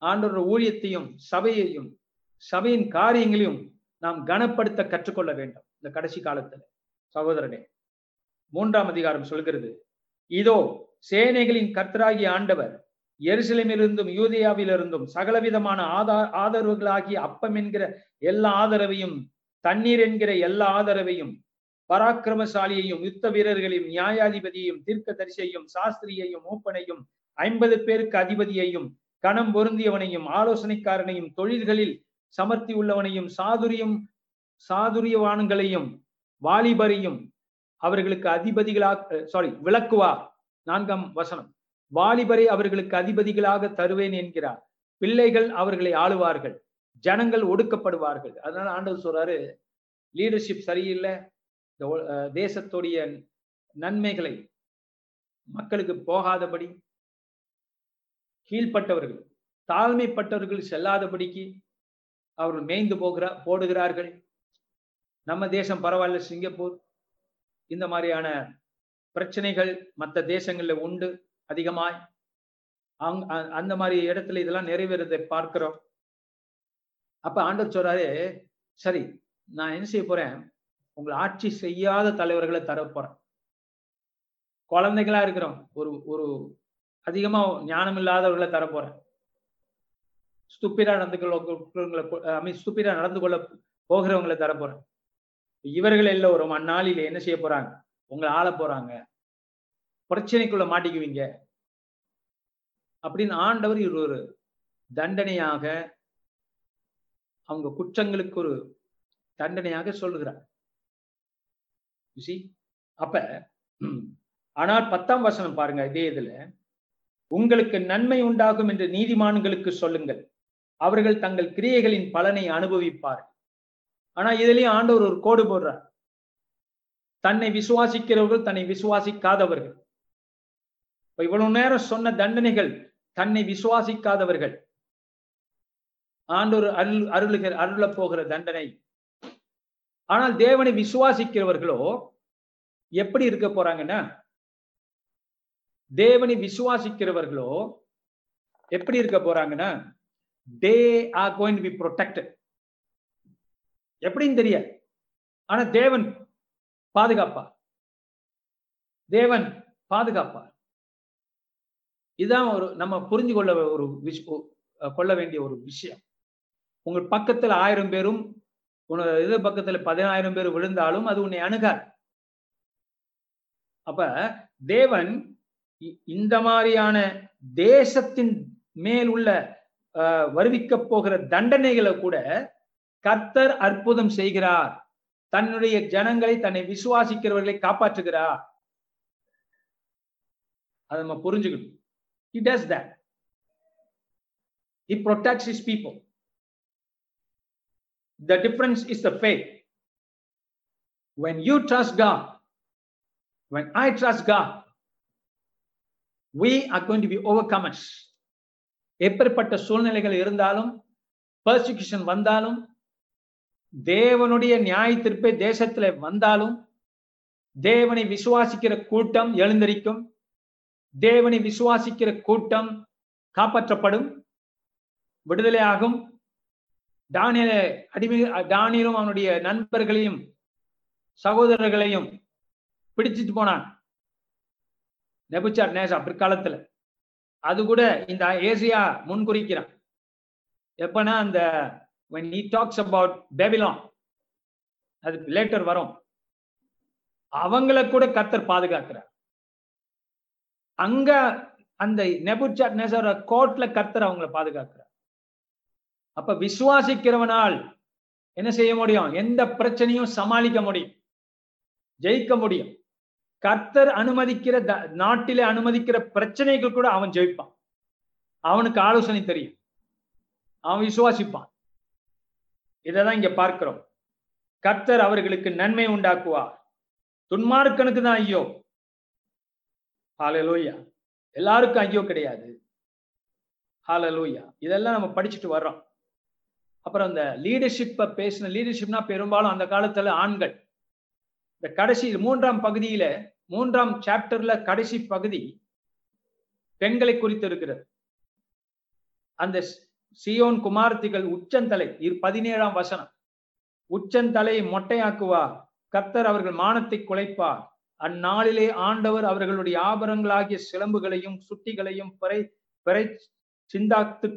ஆண்டோட ஊழியத்தையும் சபையையும் சபையின் காரியங்களையும் நாம் கனப்படுத்த கற்றுக்கொள்ள வேண்டும். இந்த கடைசி காலத்துல. சகோதரனே மூன்றாம் அதிகாரம் சொல்கிறது இதோ சேனைகளின் கர்த்தராகிய ஆண்டவர் எருசலேமிலிருந்தும் யூதியாவிலிருந்தும் சகலவிதமான ஆதா ஆதரவுகளாகிய அப்பம் என்கிற எல்லா ஆதரவையும் தண்ணீர் என்கிற எல்லா ஆதரவையும் பராக்கிரமசாலியையும் யுத்த வீரர்களையும் நியாயாதிபதியையும் தீர்க்க தரிசியையும் சாஸ்திரியையும் மூப்பனையும் ஐம்பது பேருக்கு அதிபதியையும் கணம் பொருந்தியவனையும் ஆலோசனைக்காரனையும் தொழில்களில் சமர்த்தி உள்ளவனையும் சாதுரியம் சாதுரியவான்களையும் வாலிபரையும் அவர்களுக்கு அதிபதிகளாக சாரி விளக்குவார். நான்காம் வசனம். வாலிபரை அவர்களுக்கு அதிபதிகளாக தருவேன் என்கிறார். பிள்ளைகள் அவர்களை ஆளுவார்கள். ஜனங்கள் ஒடுக்கப்படுவார்கள். அதனால ஆண்டவர் சொல்றாரு லீடர்ஷிப் சரியில்லை. இந்த தேசத்துடைய நன்மைகளை மக்களுக்கு போகாதபடி கீழ்ப்பட்டவர்கள் தாழ்மைப்பட்டவர்கள் செல்லாதபடிக்கு அவர்கள் மேய்ந்து போகிறா போடுகிறார்கள். நம்ம தேசம் பரவாயில்ல சிங்கப்பூர். இந்த மாதிரியான பிரச்சனைகள் மற்ற தேசங்களில் உண்டு. அதிகமாய். அங் அந்த மாதிரி இடத்துல இதெல்லாம் நிறைவேறதை பார்க்கிறோம். அப்ப ஆண்டவர் சொல்றாரு சரி நான் என்ன செய்ய போறேன்? உங்களை ஆட்சி செய்யாத தலைவர்களை தர போறேன். குழந்தைகளா இருக்கிறோம். ஒரு ஒரு அதிகமா ஞானம் இல்லாதவர்களை தர போறேன். ஸ்துப்பிடா நடந்து கொள்ள ஐ மீன் ஸ்துப்பிடா நடந்து கொள்ள போகிறவங்களை தர போறேன். இவர்கள் எல்லோரும் அந்நாளில என்ன செய்ய போறாங்க? உங்களை ஆள போறாங்க. பிரச்சனைக்குள்ள மாட்டிக்குவீங்க. அப்படின்னு ஆண்டவர் இது ஒரு தண்டனையாக அவங்க குற்றங்களுக்கு ஒரு தண்டனையாக சொல்லுகிறார். அப்ப ஆனால் பத்தாம் வசனம் பாருங்க இதே இதுல உங்களுக்கு நன்மை உண்டாகும் என்று நீதிமான்களுக்கு சொல்லுங்கள். அவர்கள் தங்கள் கிரியைகளின் பலனை அனுபவிப்பார் ஆனா இதுலயும் ஆண்டவர் ஒரு கோடு போடுறார். தன்னை விசுவாசிக்கிறவர்கள் தன்னை விசுவாசிக்காதவர்கள். இப்ப இவ்வளவு நேரம் சொன்ன தண்டனைகள் தன்னை விசுவாசிக்காதவர்கள். ஆண்டோர் அருள் அருளுகிற அருள போகிற தண்டனை. ஆனால் தேவனை விசுவாசிக்கிறவர்களோ எப்படி இருக்க போறாங்கன்னா தேவனை விசுவாசிக்கிறவர்களோ எப்படி இருக்க போறாங்கன்னா they are going be protect எப்படின்னு தெரிய ஆனா தேவன் பாதுகாப்பா தேவன் பாதுகாப்பார். இதுதான் ஒரு நம்ம புரிஞ்சு கொள்ள ஒரு விஷ் கொள்ள வேண்டிய ஒரு விஷயம். உங்கள் பக்கத்துல ஆயிரம் பேரும் உன்னோட இது பக்கத்துல பதினாயிரம் பேர் விழுந்தாலும் அது உன்னை அணுகாது. அப்ப தேவன் இந்த மாதிரியான தேசத்தின் மேல் உள்ள வருவிக்க போகிற தண்டனைகளை கூட கர்த்தர் அற்புதம் செய்கிறார். தன்னுடைய ஜனங்களை தன்னை விசுவாசிக்கிறவர்களை காப்பாற்றுகிறார். அதை நம்ம புரிஞ்சுக்கணும். He does that. He protects his people. The difference is the faith. When you trust God, when I trust God, we are going to be overcomers. எப்படிப்பட்ட சூழ்நிலைகள் இருந்தாலும் பர்சிக்யூஷன் வந்தாலும் தேவனுடைய நியாய தீர்ப்பை தேசத்துல வந்தாலும் தேவனை விசுவாசிக்கிற கூட்டம் எழுந்திருக்கும் தேவனை விசுவாசிக்கிற கூட்டம் காப்பாற்றப்படும். விடுதலையாகும். தானியல அடிமை தானியலும் அவனுடைய நண்பர்களையும் சகோதரர்களையும் பிடிச்சிட்டு போனான். நெபுச்சார் நேசா பிற்காலத்துல. அது கூட இந்த ஏசியா முன்குறிக்கிறான். எப்பனா அந்த when he talks about Babylon அது லேட்டர் வரும். அவங்கள கூட கத்தர் பாதுகாக்கிறார். அங்க அந்த நெபுச்சாட் நேசர கோர்ட்ல கர்த்தர் அவங்கள பாதுகாக்கிறார். அப்ப விசுவாசிக்கிறவனால் என்ன செய்ய முடியும்? எந்த பிரச்சனையும் சமாளிக்க முடியும். ஜெயிக்க முடியும். கர்த்தர் அனுமதிக்கிற த- நாட்டிலே அனுமதிக்கிற பிரச்சனைகள் கூட அவன் ஜெயிப்பான். அவனுக்கு ஆலோசனை தெரியும். அவன் விசுவாசிப்பான். இதைதான் இங்க பார்க்கிறோம். கர்த்தர் அவர்களுக்கு நன்மை உண்டாக்குவார். துன்மார்க்கனுக்கு தான் ஐயோ. ஹalleluya. எல்லாருக்கும் ஐயோ கிடையாது. ஹalleluya. இதெல்லாம் நம்ம படிச்சுட்டு வர்றோம். அப்புறம் இந்த லீடர்ஷிப்பை பேசின லீடர்ஷிப்னா பெரும்பாலும் அந்த காலத்துல ஆண்கள். இந்த கடைசி மூன்றாம் பகுதியில மூன்றாம் சாப்டர்ல கடைசி பகுதி பெண்களை குறித்து இருக்கிறது. அந்த சியோன் குமார்த்திகள் உச்சந்தலை பதினேழாம் வசனம். உச்சந்தலை மொட்டையாக்குவார் கர்த்தர் அவர்கள் மானத்தை குலைப்பார். அந்நாளிலே ஆண்டவர் அவர்களுடைய ஆபரங்களாகிய சிலம்புகளையும் சுட்டிகளையும் பிறை பிறை சிந்தாத்து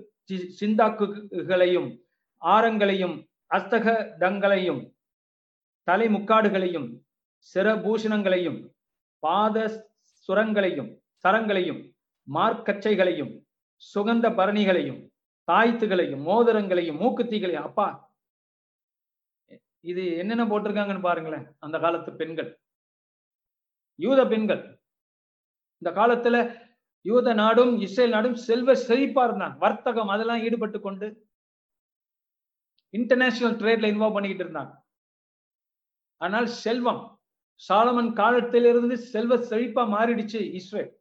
சிந்தாக்குகளையும் ஆரங்களையும் அஸ்தகதங்களையும் தலை தலைமுக்காடுகளையும் சிரபூஷணங்களையும் பாத சுரங்களையும் சரங்களையும் மார்க்கச்சைகளையும் சுகந்த பரணிகளையும் தாய்த்துகளையும் மோதிரங்களையும் மூக்குத்திகளையும். அப்பா இது என்னென்ன போட்டிருக்காங்கன்னு பாருங்களேன் அந்த காலத்து பெண்கள். யூத பெண்கள். இந்த காலத்துல யூத நாடும் இஸ்ரேல் நாடும் செல்வ செழிப்பா இருந்தாங்க வர்த்தகம் அதெல்லாம் ஈடுபட்டு கொண்டு இன்டர்நேஷனல் ட்ரேட்ல இன்வால்வ் பண்ணிக்கிட்டு இருந்தாங்க. ஆனால் செல்வம் சாலமன் காலத்திலிருந்து செல்வ செழிப்பா மாறிடுச்சு இஸ்ரேல்.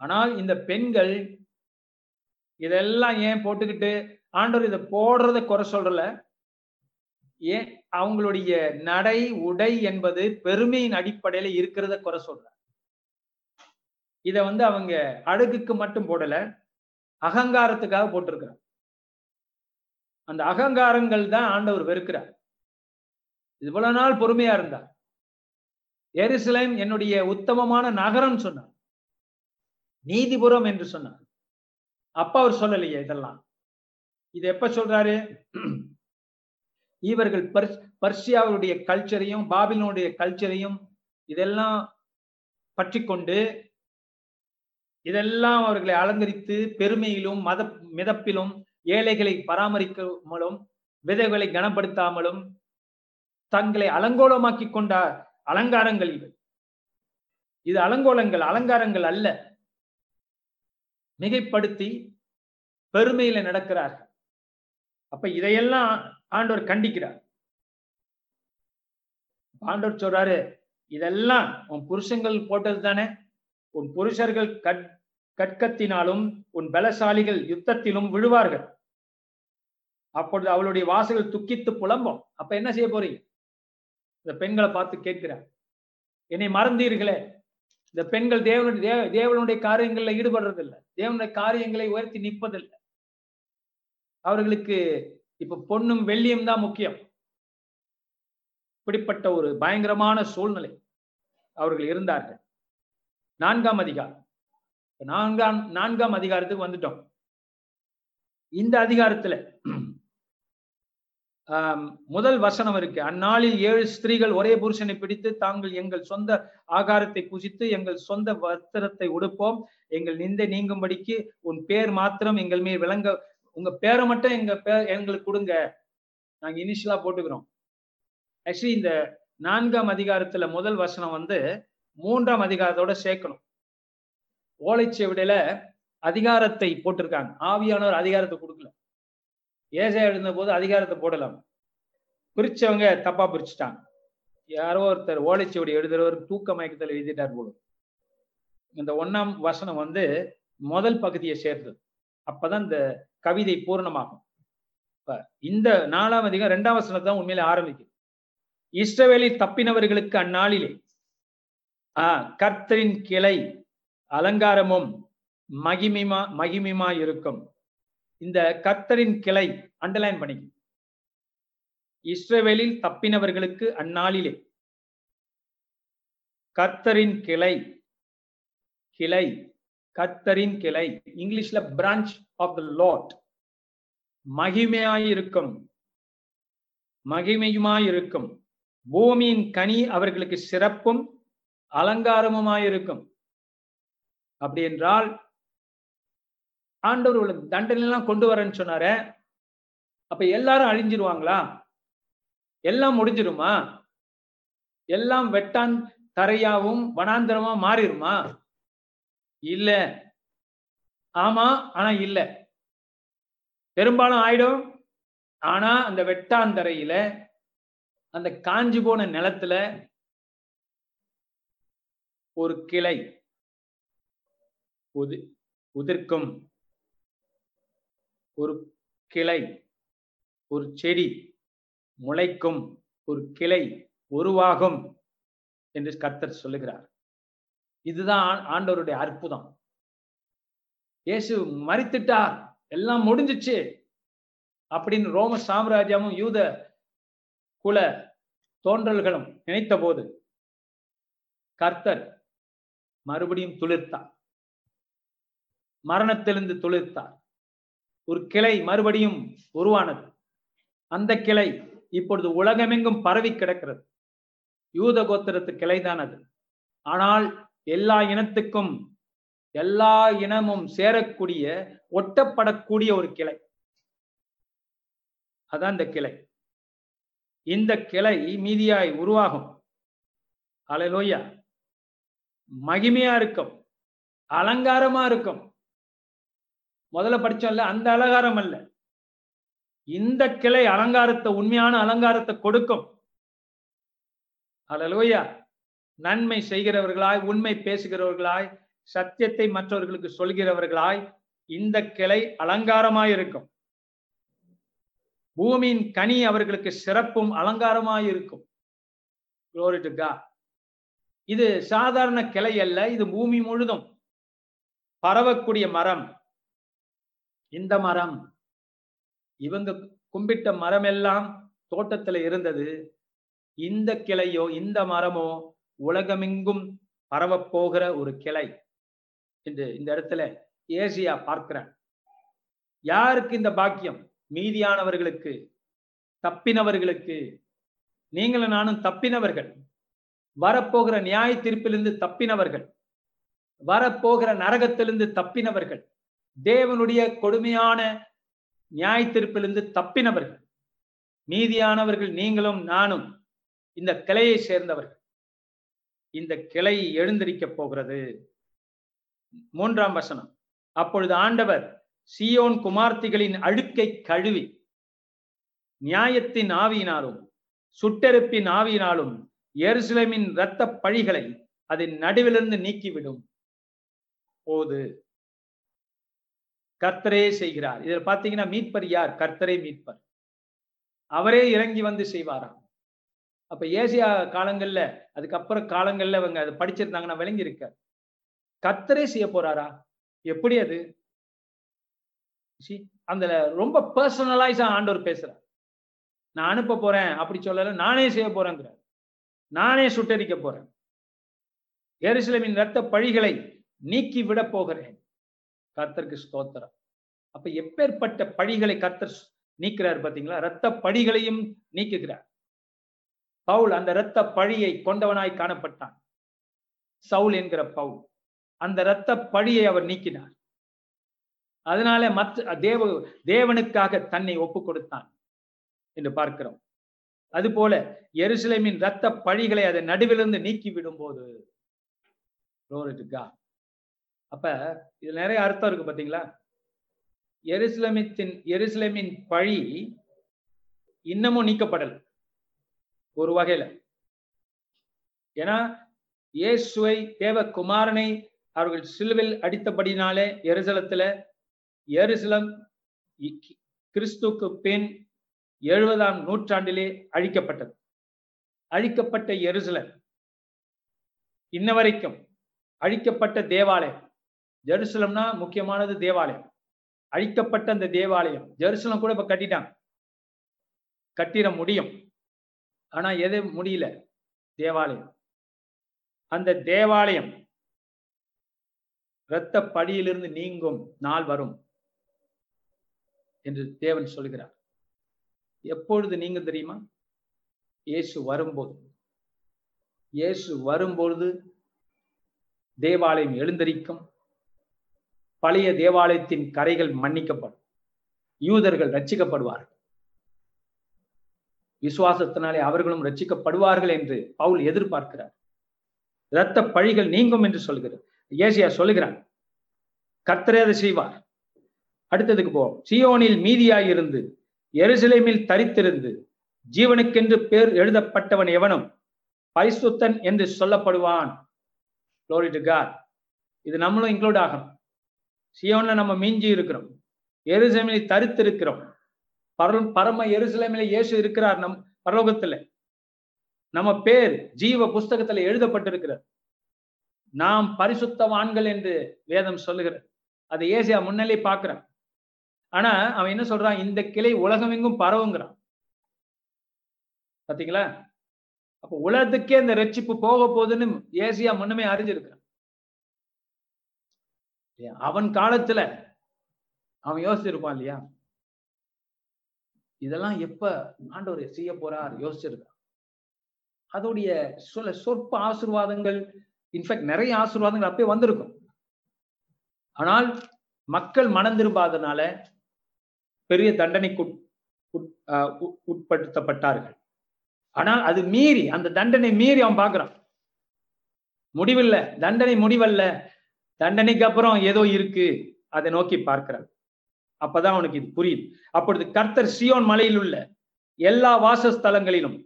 ஆனால் இந்த பெண்கள் இதெல்லாம் ஏன் போட்டுக்கிட்டு ஆண்டவர் இதை போடுறத குறை சொல்றல ஏன்? அவங்களுடைய நடை உடை என்பது பெருமையின் அடிப்படையில இருக்கிறத குறை சொல்ற இத வந்து அவங்க அழகுக்கு மட்டும் போடல அகங்காரத்துக்காக போட்டிருக்கிறார். அந்த அகங்காரங்கள் தான் ஆண்டவர் வெறுக்கிறார். இவ்வளவு நாள் பொறுமையா இருந்தார். எருசலேம் என்னுடைய உத்தமமான நகரம் சொன்னார். நீதிபுரம் என்று சொன்னார். அப்ப அவர் சொல்லலையே இதெல்லாம். இது எப்ப சொல்றாரு? இவர்கள் பர்ஸ் பர்ஷியாவுடைய கல்ச்சரையும் பாபிலோனுடைய கல்ச்சரையும் இதெல்லாம் பற்றி கொண்டு இதெல்லாம் அவர்களை அலங்கரித்து பெருமையிலும் மத மிதப்பிலும் ஏழைகளை பராமரிக்காமலும் விதைகளை கனப்படுத்தாமலும் தங்களை அலங்கோலமாக்கி கொண்ட அலங்காரங்கள் இவை. இது அலங்கோலங்கள் அலங்காரங்கள் அல்ல. மிகைப்படுத்தி பெருமையில நடக்கிறார்கள். அப்ப இதையெல்லாம் ஆண்டவர் கண்டிக்கிறார். ஆண்டவர் சொல்றாரு இதெல்லாம் உன் புருஷங்கள் போட்டது தானே? உன் புருஷர்கள் கட் கற்கத்தினாலும் உன் பலசாலிகள் யுத்தத்திலும் விழுவார்கள். அப்பொழுது அவளுடைய வாசல்கள் துக்கித்து புலம்பும். அப்ப என்ன செய்ய போறீங்க? இந்த பெண்களை பார்த்து கேட்கிறார். என்னை மறந்தீர்களே. இந்த பெண்கள் தேவனுடைய தேவ- தேவனுடைய காரியங்கள்ல ஈடுபடுறதில்லை. தேவனுடைய காரியங்களை உயர்த்தி நிற்பதில்லை. அவர்களுக்கு இப்ப பொண்ணும் வெள்ளியும் தான் முக்கியம். இப்படிப்பட்ட ஒரு பயங்கரமான சூழ்நிலை அவர்கள் இருந்தார்கள். நான்காம் அதிகாரம். நான்காம் நான்காம் அதிகாரத்துக்கு வந்துட்டோம். இந்த அதிகாரத்துல முதல் வசனம் இருக்கு. அந்நாளில் ஏழு ஸ்திரீகள் ஒரே புருஷனை பிடித்து தாங்கள் எங்கள் சொந்த ஆகாரத்தை புசித்து எங்கள் சொந்த வஸ்திரத்தை உடுப்போம். எங்கள் நிந்தை நீங்கும்படிக்கு உன் பேர் மாத்திரம் எங்கள் மேல் விளங்க உங்க பேரை மட்டும் எங்க பேர் எங்களுக்கு கொடுங்க. நாங்க இனிஷியலா போட்டுக்கிறோம். ஆக்சுவலி இந்த நான்காம் அதிகாரத்துல முதல் வசனம் வந்து மூன்றாம் அதிகாரத்தோட சேர்க்கணும். ஓலைச்சுவடியில அதிகாரத்தை போட்டிருக்காங்க. ஆவியானவர் அதிகாரத்தை கொடுக்கல. ஏசா எழுந்த போது அதிகாரத்தை போடலாம். பிரிச்சவங்க தப்பா பிரிச்சுட்டாங்க. யாரோ ஒருத்தர் ஓலைச்சுவடி எழுதுறவர் தூக்க மயக்கத்தில் எழுதிட்டார் போல. இந்த ஒன்னாம் வசனம் வந்து முதல் பகுதியை சேர்ந்தது அப்பதான் இந்த கவிதை பூர்ணமாகும். இப்ப இந்த நாலாம் அதிகம் ரெண்டாம் வசனத்தை தான் உண்மையில ஆரம்பிக்கும் இஸ்ரவேலில் தப்பினவர்களுக்கு அந்நாளிலே ஆஹ் கர்த்தரின் கிளை அலங்காரமும் மகிமிமா மகிமிமா இருக்கும் இந்த கர்த்தரின் கிளை அண்டர்லைன் பண்ணிக்கும் இஸ்ரவேலில் தப்பினவர்களுக்கு அந்நாளிலே கர்த்தரின் கிளை கிளை கத்தரின் கிளை. இங்கிலீஷ்ல பிரான்ச் ஆஃப் த லாட் மகிமையாயிருக்கும். மகிமையுமாயிருக்கும். பூமியின் கனி அவர்களுக்கு சிறப்பும் அலங்காரமுமாயிருக்கும். அப்படி என்றால் ஆண்டவர் உங்களுக்கு தண்டனை எல்லாம் கொண்டு வரேன்னு சொன்னார. அப்ப எல்லாரும் அழிஞ்சிருவாங்களா? எல்லாம் முடிஞ்சிருமா? எல்லாம் வெட்டான் தரையாவும் வனாந்தரமா மாறிடுமா இல்ல. ஆமா ஆனா இல்ல. பெரும்பாலும் ஆயிடும். ஆனா அந்த வெட்டாந்தரையில அந்த காஞ்சி போன நிலத்துல ஒரு கிளை உதி உதிர்க்கும். ஒரு கிளை ஒரு செடி முளைக்கும். ஒரு கிளை உருவாகும் என்று கர்த்தர் சொல்லுகிறார். இதுதான் ஆண்டவருடைய அற்புதம். இயேசு மறித்துட்டார் எல்லாம் முடிஞ்சிச்சு. அப்படின்னு ரோம சாம்ராஜ்யமும் யூத குல தோன்றல்களும் நினைத்த போது கர்த்தர் மறுபடியும் துளிர்த்தார். மரணத்திலிருந்து துளிர்த்தார். ஒரு கிளை மறுபடியும் உருவானது. அந்த கிளை இப்பொழுது உலகமெங்கும் பரவி கிடக்கிறது. யூத கோத்திரத்து கிளைதான் அது ஆனால் எல்லா இனத்துக்கும் எல்லா இனமும் சேரக்கூடிய ஒட்டப்படக்கூடிய ஒரு கிளை. அதான் இந்த கிளை. இந்த கிளை மீதியாய் உருவாகும். அலையிலோயா மகிமையா இருக்கும். அலங்காரமா இருக்கும். முதல்ல படிச்சோம்ல அந்த அலங்காரம் அல்ல. இந்த கிளை அலங்காரத்தை உண்மையான அலங்காரத்தை கொடுக்கும். அலலோயா நன்மை செய்கிறவர்களாய் உண்மை பேசுகிறவர்களாய் சத்தியத்தை மற்றவர்களுக்கு சொல்கிறவர்களாய் இந்த கிளை அலங்காரமாய் இருக்கும் பூமியின் கனி அவர்களுக்கு சிறப்பும் அலங்காரமாய் இருக்கும் இது சாதாரண கிளை அல்ல இது பூமி முழுதும் பரவக்கூடிய மரம். இந்த மரம் இவங்க கும்பிட்ட மரம் எல்லாம் தோட்டத்துல இருந்தது. இந்த கிளையோ இந்த மரமோ உலகமெங்கும் பரவப் போகிற ஒரு கிளை என்று இந்த இடத்துல ஏசியா பார்க்கிறான் யாருக்கு இந்த பாக்கியம்? மீதியானவர்களுக்கு தப்பினவர்களுக்கு. நீங்களும் நானும் தப்பினவர்கள். வரப்போகிற நியாய தீர்ப்பிலிருந்து தப்பினவர்கள். வரப்போகிற நரகத்திலிருந்து தப்பினவர்கள். தேவனுடைய கொடுமையான நியாய தீர்ப்பிலிருந்து தப்பினவர்கள். மீதியானவர்கள் நீங்களும் நானும் இந்த கிளையை சேர்ந்தவர்கள். இந்த கிளை எழுந்திருக்க போகிறது. மூன்றாம் வசனம். அப்பொழுது ஆண்டவர் சியோன் குமார்த்திகளின் அழுக்கை கழுவி நியாயத்தின் ஆவியினாலும் சுட்டெருப்பின் ஆவியினாலும் எருசலேமின் இரத்த பழிகளை அதன் நடுவிலிருந்து நீக்கிவிடும். போது கர்த்தரே செய்கிறார். இதில் பாத்தீங்கன்னா மீட்பர் யார்? கர்த்தரே மீட்பர். அவரே இறங்கி வந்து செய்வாராம். அப்ப ஏசியா காலங்கள்ல அதுக்கப்புறம் காலங்கள்ல அவங்க அதை படிச்சிருந்தாங்கன்னா விளங்கி இருக்க. கத்தரே செய்ய போறாரா? எப்படி அது? அந்த ரொம்ப பர்சனலைஸா ஆண்டவர் பேசுறார். நான் அனுப்ப போறேன் அப்படி சொல்லல நானே செய்ய போறேங்கிறார். நானே சுட்டரிக்க போறேன். எருசலேமின் ரத்த பழிகளை நீக்கி விட போகிறேன். கர்த்தருக்கு ஸ்தோத்திரம். அப்ப எப்பேற்பட்ட பழிகளை கர்த்தர் நீக்கிறார் பாத்தீங்களா? ரத்த பழிகளையும் நீக்குகிறார். பவுல் அந்த இரத்த பழியை கொண்டவனாய் காணப்பட்டான். சவுல் என்கிற பவுல் அந்த இரத்த பழியை அவர் நீக்கினார். அதனால மற்ற தேவ தேவனுக்காக தன்னை ஒப்பு கொடுத்தான் என்று பார்க்கிறோம். அதுபோல எருசலேமின் இரத்த பழிகளை அதை நடுவிலிருந்து நீக்கி விடும் போது அப்ப இது நிறைய அர்த்தம் இருக்கு பாத்தீங்களா? எருசலமித்தின் எருசலேமின் பழி இன்னமும் நீக்கப்படலை. ஒரு வகையில. ஏன்னா இயேசுவை தேவ குமாரனை அவர்கள் சிலுவில் அடித்தபடினாலே எருசலத்துல எருசலம் கிறிஸ்துக்கு பின் எழுபதாம் நூற்றாண்டிலே அழிக்கப்பட்டது. அழிக்கப்பட்ட எருசலம் இன்ன வரைக்கும் அழிக்கப்பட்ட தேவாலயம். ஜெருசலம்னா முக்கியமானது தேவாலயம். அழிக்கப்பட்ட அந்த தேவாலயம். ஜெருசலம் கூட இப்ப கட்டிட்டாங்க. கட்டிட முடியும். ஆனா எது முடியல? தேவாலயம். அந்த தேவாலயம் இரத்த படியிலிருந்து நீங்கும் நாள் வரும் என்று தேவன் சொல்கிறார். எப்பொழுது நீங்க தெரியுமா? இயேசு வரும்போது. இயேசு வரும்பொழுது தேவாலயம் எழுந்தரிக்கும். பழைய தேவாலயத்தின் கரைகள் மன்னிக்கப்படும். யூதர்கள் ரட்சிக்கப்படுவார்கள். விசுவாசத்தினாலே அவர்களும் ரட்சிக்கப்படுவார்கள் என்று பவுல் எதிர்பார்க்கிறார். இரத்த பழிகள் நீங்கும் என்று சொல்கிறார் ஏசியா சொல்லுகிறான் கர்த்தரே அதை செய்வார். அடுத்ததுக்கு போவோம். சியோனில் மீதியாயிருந்து எருசலேமில் தரித்திருந்து ஜீவனுக்கென்று பேர் எழுதப்பட்டவன் எவனும் பரிசுத்தன் என்று சொல்லப்படுவான். Glory இது நம்மளும் இன்க்ளூட் ஆகணும். சியோன்ல நம்ம மிஞ்சி இருக்கிறோம். எருசலேமில் தரித்திருக்கிறோம். பர பரம எருசலேமில் இயேசு இருக்கிறார் நம் பரலோகத்துல. நம்ம பேர் ஜீவ புஸ்தகத்துல எழுதப்பட்டிருக்கிறார் நாம் பரிசுத்தவான்கள் என்று வேதம் சொல்லுகிறார் அதை ஏசியா முன்னாலே பார்க்குறான். ஆனா அவன் என்ன சொல்றான்? இந்த கிளை உலகமெங்கும் பரவுங்கிறான். பாத்தீங்களா? அப்ப உலகத்துக்கே இந்த ரட்சிப்பு போக போகுதுன்னு ஏசியா முன்னமே அறிஞ்சிருக்கிறான். அவன் காலத்துல அவன் யோசிச்சிருப்பான் இல்லையா? இதெல்லாம் எப்ப ஆண்டவர் செய்ய போறார் யோசிச்சிருக்கான். அதோடைய சொல்ல சொற்ப ஆசிர்வாதங்கள் இன்ஃபேக்ட் நிறைய ஆசிர்வாதங்கள் அப்பயே வந்திருக்கும். ஆனால் மக்கள் மனம் திரும்பாதனால பெரிய தண்டனைக்கு உட்படுத்தப்பட்டார்கள். ஆனால் அது மீறி அந்த தண்டனை மீறி அவன் பார்க்கிறான். முடிவில்ல தண்டனை முடிவல்ல. தண்டனைக்கு அப்புறம் ஏதோ இருக்கு. அதை நோக்கி பார்க்கிறான் அப்பதான் அவனுக்கு இது புரியுது. அப்பொழுது கர்த்தர் சியோன் மலையில் உள்ள எல்லா வாசஸ்தலங்களிலும்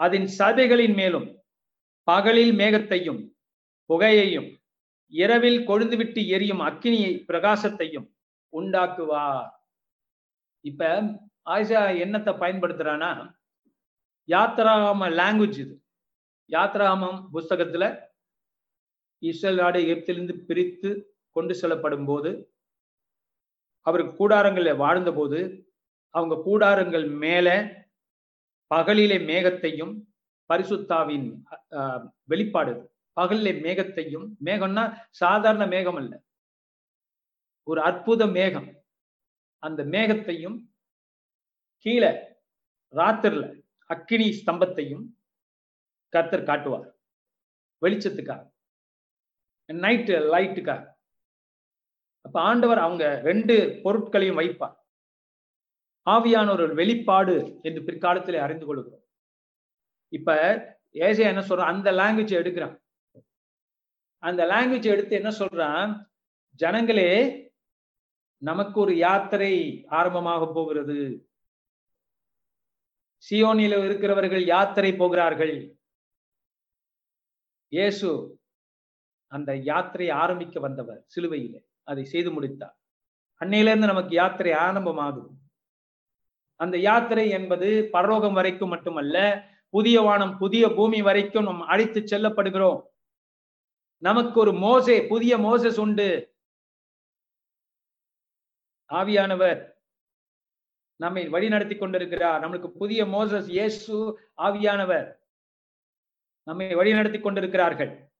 அதன் சதைகளின் மேலும் பகலில் மேகத்தையும் புகையையும் இரவில் கொழுந்துவிட்டு எரியும் அக்கினியை பிரகாசத்தையும் உண்டாக்குவார். இப்ப ஆயிஷா என்னத்தை பயன்படுத்துறானா யாத்ராம லாங்குவேஜ் இது. யாத்ராமம் புஸ்தகத்துல இஸ்ரேல் நாடு எகிப்திலிருந்து பிரித்து கொண்டு செல்லப்படும் போது அவர் கூடாரங்களில் வாழ்ந்தபோது அவங்க கூடாரங்கள் மேலே பகலிலே மேகத்தையும் பரிசுத்தாவின் வெளிப்பாடு. பகலிலே மேகத்தையும் மேகம்னா சாதாரண மேகம் அல்ல. ஒரு அற்புத மேகம். அந்த மேகத்தையும் கீழே ராத்திரில அக்கினி ஸ்தம்பத்தையும் கர்த்தர் காட்டுவார். வெளிச்சத்துக்காக. நைட்டு லைட்டுக்காக. அப்ப ஆண்டவர் அவங்க ரெண்டு பொருட்களையும் வைப்பார். ஆவியான ஒரு வெளிப்பாடு என்று பிற்காலத்தில் அறிந்து கொள்கிறோம். இப்ப ஏசியா என்ன சொல்றான்? அந்த லாங்குவேஜ் எடுக்கிறான். அந்த லாங்குவேஜ் எடுத்து என்ன சொல்றான்? ஜனங்களே நமக்கு ஒரு யாத்திரை ஆரம்பமாக போகிறது. சியோனில இருக்கிறவர்கள் யாத்திரை போகிறார்கள். இயேசு அந்த யாத்திரையை ஆரம்பிக்க வந்தவர் சிலுவையிலே. அதை செய்து முடித்தார். அன்னையிலிருந்து நமக்கு யாத்திரை ஆரம்பமாகும் அந்த யாத்திரை என்பது பரலோகம் வரைக்கும் மட்டுமல்ல புதிய வானம் புதிய பூமி வரைக்கும் நாம் அழைத்து செல்லப்படுகிறோம். நமக்கு ஒரு மோசே புதிய மோசஸ் உண்டு. ஆவியானவர் நம்மை வழி நடத்தி கொண்டிருக்கிறார். நம்மளுக்கு புதிய மோசஸ் இயேசு ஆவியானவர் நம்மை வழி நடத்தி கொண்டிருக்கிறார்கள்.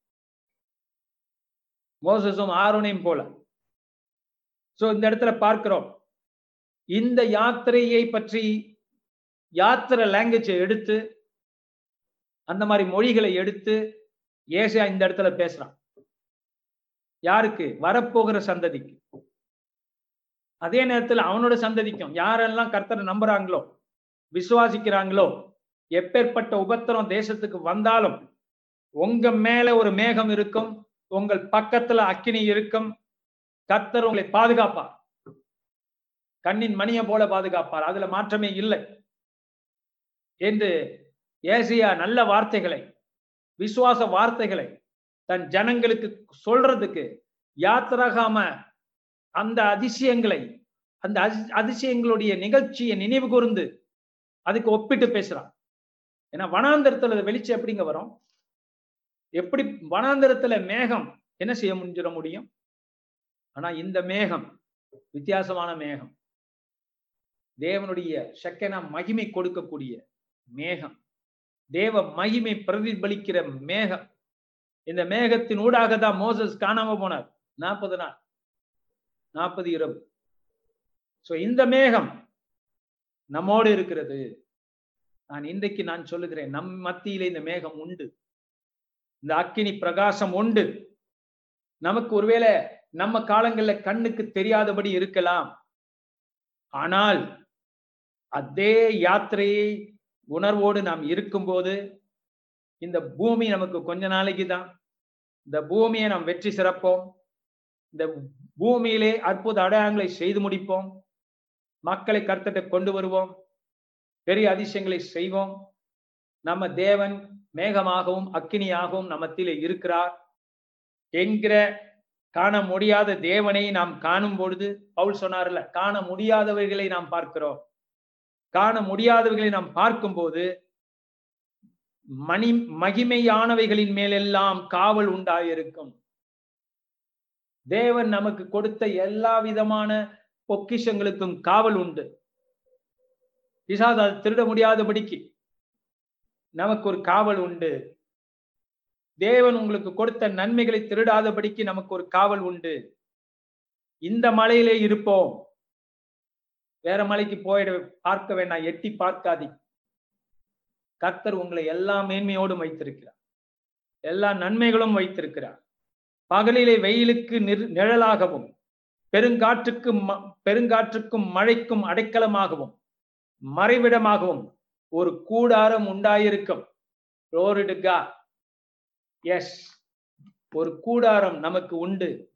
மோசஸும் ஆரோனையும் போல. சோ இந்த இடத்துல பார்க்கிறோம். இந்த யாத்திரையை பற்றி யாத்திரை லாங்குவேஜை எடுத்து அந்த மாதிரி மொழிகளை எடுத்து ஏசியா இந்த இடத்துல பேசுறான். யாருக்கு? வரப்போகிற சந்ததிக்கு. அதே நேரத்தில் அவனோட சந்ததிக்கும். யாரெல்லாம் கர்த்தரை நம்புறாங்களோ விசுவாசிக்கிறாங்களோ எப்பேற்பட்ட உபத்திரம் தேசத்துக்கு வந்தாலும் உங்க மேல ஒரு மேகம் இருக்கும் உங்கள் பக்கத்துல அக்கினி இருக்கும் கர்த்தர் உங்களை பாதுகாப்பார். கண்ணின் மணியை போல பாதுகாப்பார். அதுல மாற்றமே இல்லை. என்று ஏசியா நல்ல வார்த்தைகளை விசுவாச வார்த்தைகளை தன் ஜனங்களுக்கு சொல்றதுக்கு யாத்திராகாம அந்த அதிசயங்களை அந்த அதிசயங்களுடைய நிகழ்ச்சியை நினைவு கூர்ந்து அதுக்கு ஒப்பிட்டு பேசுறான். ஏன்னா வனாந்தரத்துல வெளிச்சம் எப்படிங்க வரும்? எப்படி வனாந்தரத்துல மேகம் என்ன செய்ய முடிஞ்சிட முடியும்? ஆனா இந்த மேகம் வித்தியாசமான மேகம் தேவனுடைய சக்கன மகிமை கொடுக்கக்கூடிய மேகம் தேவ மகிமை பிரதிபலிக்கிற மேகம். இந்த மேகத்தின் ஊடாக தான் மோசஸ் காணாம போனார். நாற்பது நாள் நாற்பது இரவு. சோ இந்த மேகம் நம்மோடு இருக்கிறது. நான் இன்றைக்கு நான் சொல்லுகிறேன் நம் மத்தியில இந்த மேகம் உண்டு. இந்த அக்கினி பிரகாசம் உண்டு. நமக்கு ஒருவேளை நம்ம காலங்கள்ல கண்ணுக்கு தெரியாதபடி இருக்கலாம். ஆனால் அதே யாத்திரையை உணர்வோடு நாம் இருக்கும்போது இந்த பூமி நமக்கு கொஞ்ச நாளைக்கு தான். இந்த பூமியை நாம் வெற்றி சிறப்போம். இந்த பூமியிலே அற்புத அடையாளங்களை செய்து முடிப்போம். மக்களை கருத்தட்டை கொண்டு வருவோம். பெரிய அதிசயங்களை செய்வோம். நம்ம தேவன் மேகமாகவும் அக்கினியாகவும் நம்மத்திலே இருக்கிறார் என்கிற காண முடியாத தேவனை நாம் காணும் பொழுது பவுல் சொன்னார்ல காண முடியாதவர்களை நாம் பார்க்கிறோம். காண முடியாதவர்களை நாம் பார்க்கும்போது மணி மகிமையானவைகளின் மேலெல்லாம் காவல் உண்டாயிருக்கும். தேவன் நமக்கு கொடுத்த எல்லா விதமான பொக்கிஷங்களுக்கும் காவல் உண்டு. பிசாது அது திருட முடியாதபடிக்கு நமக்கு ஒரு காவல் உண்டு. தேவன் உங்களுக்கு கொடுத்த நன்மைகளை திருடாதபடிக்கு நமக்கு ஒரு காவல் உண்டு. இந்த மலையிலே இருப்போம். வேற மலைக்கு போயிட பார்க்க வேண்டாம். எட்டி பார்க்காதி கர்த்தர் உங்களை எல்லா மேன்மையோடும் வைத்திருக்கிறார். எல்லா நன்மைகளும் வைத்திருக்கிறார். பகலிலே வெயிலுக்கு நிழலாகவும் பெருங்காற்றுக்கு பெருங்காற்றுக்கும் மழைக்கும் அடைக்கலமாகவும் மறைவிடமாகவும் ஒரு கூடாரம் உண்டாயிருக்கும். ரோரிடுகா எஸ் ஒரு கூடாரம் நமக்கு உண்டு.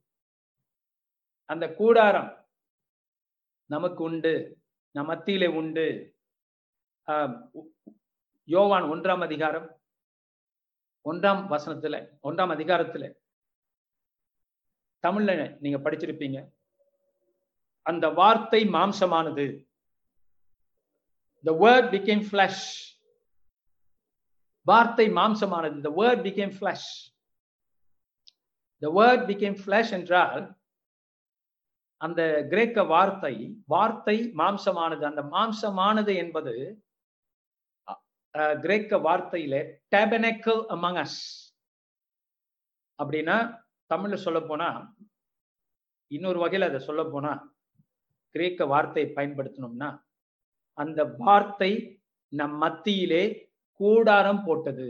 அந்த கூடாரம் நமக்கு உண்டு. நம் மத்தியிலே உண்டு. யோவான் ஒன்றாம் அதிகாரம் ஒன்றாம் வசனத்துல ஒன்றாம் அதிகாரத்துல. தமிழ்ல நீங்க படிச்சிருப்பீங்க. அந்த வார்த்தை மாம்சமானது. The word became flesh. வார்த்தை மாம்சமானது. இந்த word became flesh. The word became flesh என்றால் அந்த கிரேக்க வார்த்தை வார்த்தை மாம்சமானது. அந்த மாம்சமானது என்பது கிரேக்க வார்த்தையில டேபனக்கல் அமங்கஸ் அப்படின்னா தமிழ்ல சொல்ல போனா இன்னொரு வகையில அதை சொல்ல போனா கிரேக்க வார்த்தையை பயன்படுத்தணும்னா அந்த வார்த்தை நம் மத்தியிலே கூடாரம் போட்டது.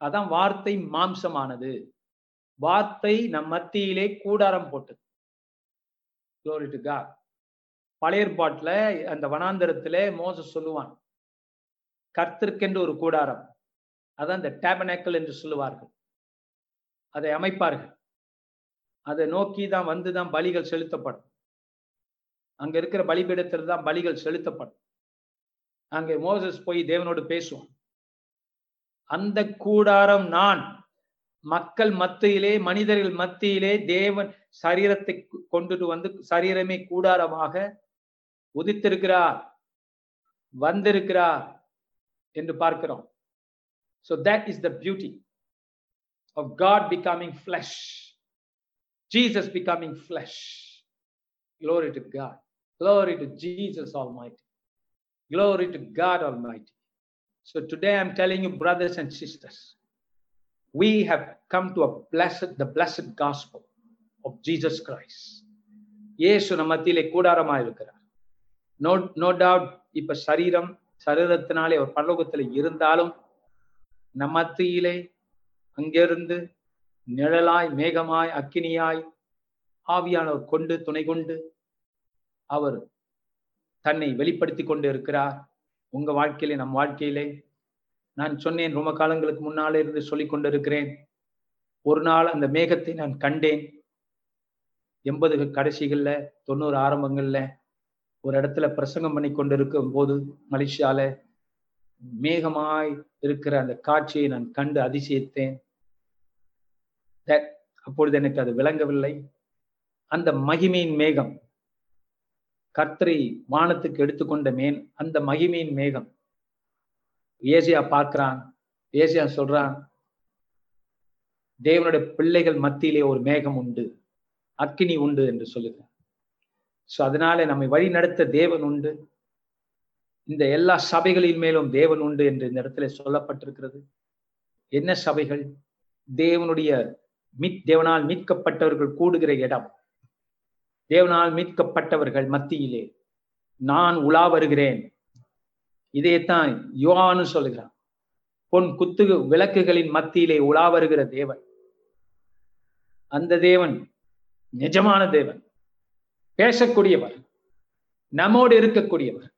அதான் வார்த்தை மாம்சமானது. வார்த்தை நம் மத்தியிலே கூடாரம் போட்டது. பழைய ஏற்பாட்டுல அந்த வனாந்தரத்துல மோச சொல்லுவான். கர்த்தர்க்கென்று ஒரு கூடாரம். அதான் இந்த டேபனேக்கல் என்று சொல்லுவார்கள். அதை அமைப்பார்கள். அதை நோக்கி தான் வந்து தான் பலிகள் செலுத்தப்படும். அங்க இருக்கிற பலிபீடத்தில் தான் பலிகள் செலுத்தப்படும். அங்கே மோசஸ் போய் தேவனோடு பேசுவான் அந்த கூடாரம் நான் மக்கள் மத்தியிலே மனிதர்கள் மத்தியிலே தேவன் சரீரத்தை கொண்டுட்டு வந்து சரீரமே கூடாரமாக உதித்திருக்கிறார் வந்திருக்கிறார் என்று பார்க்கிறோம். So that is the beauty of God becoming becoming Jesus becoming becoming glory to God glory to Jesus almighty glory to god almighty so today i'm telling you brothers and sisters we have come to a blessed the blessed gospel of jesus christ இயேசு நம்ம மத்தியிலே கூடாரமா இருக்கிறார் no no doubt இப்ப சரீரம் சரீரத்தினாலே ஒரு பரலோகத்துல இருந்தாலும் நம்ம மத்தியிலே அங்கிருந்து நிழலாய் மேகமாய் அக்கினியாய் ஆவியானவர் கொண்டு துணை கொண்டு அவர் தன்னை வெளிப்படுத்தி கொண்டு இருக்கிறார் உங்க வாழ்க்கையிலே நம் வாழ்க்கையிலே. நான் சொன்னேன் ரொம்ப காலங்களுக்கு முன்னாலே இருந்து சொல்லிக் கொண்டிருக்கிறேன். ஒரு நாள் அந்த மேகத்தை நான் கண்டேன். எண்பது கடைசிகள்ல தொண்ணூறு ஆரம்பங்கள்ல ஒரு இடத்துல பிரசங்கம் பண்ணி கொண்டிருக்கும் போது மலேசியால மேகமாய் இருக்கிற அந்த காட்சியை நான் கண்டு அதிசயித்தேன். அப்பொழுது எனக்கு அது விளங்கவில்லை. அந்த மகிமையின் மேகம் கர்த்தரை வானத்துக்கு எடுத்துக்கொண்ட மேன் அந்த மகிமையின் மேகம். ஏசியா பார்க்கிறான் ஏசியா சொல்றான் தேவனுடைய பிள்ளைகள் மத்தியிலே ஒரு மேகம் உண்டு அக்கினி உண்டு என்று சொல்லுகிறார் ஸோ அதனால நம்மை வழி நடத்த தேவன் உண்டு. இந்த எல்லா சபைகளின் மேலும் தேவன் உண்டு என்று இந்த இடத்துல சொல்லப்பட்டிருக்கிறது. என்ன சபைகள்? தேவனுடைய மீட் தேவனால் மீட்கப்பட்டவர்கள் கூடுகிற இடம். தேவனால் மீட்கப்பட்டவர்கள் மத்தியிலே நான் உலா வருகிறேன். இதைத்தான் யுவான்னு சொல்லுகிறான். பொன் குத்து விளக்குகளின் மத்தியிலே உலா வருகிற தேவன். அந்த தேவன் நிஜமான தேவன். பேசக்கூடியவர் நம்மோடு இருக்கக்கூடியவர்.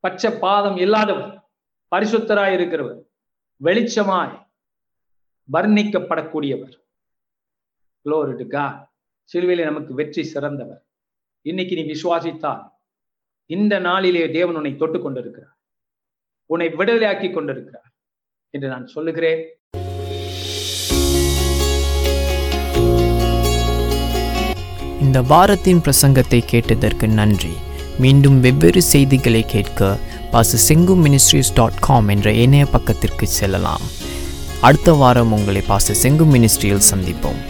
பச்சை பாதம் இல்லாதவர் பரிசுத்தராய் இருக்கிறவர் வெளிச்சமாய் வர்ணிக்கப்படக்கூடியவர். Glory to சிலுவையிலே நமக்கு வெற்றி சிறந்தவர். இன்னைக்கு நீ விசுவாசித்தால் இந்த நாளிலே தேவன் உன்னை தொட்டு கொண்டிருக்கிறார். உன்னை விடுதலையாக்கி கொண்டிருக்கிறார் என்று நான் சொல்லுகிறேன். இந்த வாரத்தின் பிரசங்கத்தை கேட்டதற்கு நன்றி. மீண்டும் வெவ்வேறு செய்திகளை கேட்க பாச செங்கு மினிஸ்ட்ரிஸ் டாட் காம் என்ற இணைய பக்கத்திற்கு செல்லலாம். அடுத்த வாரம் உங்களை பாச செங்கு மினிஸ்ட்ரியில் சந்திப்போம்.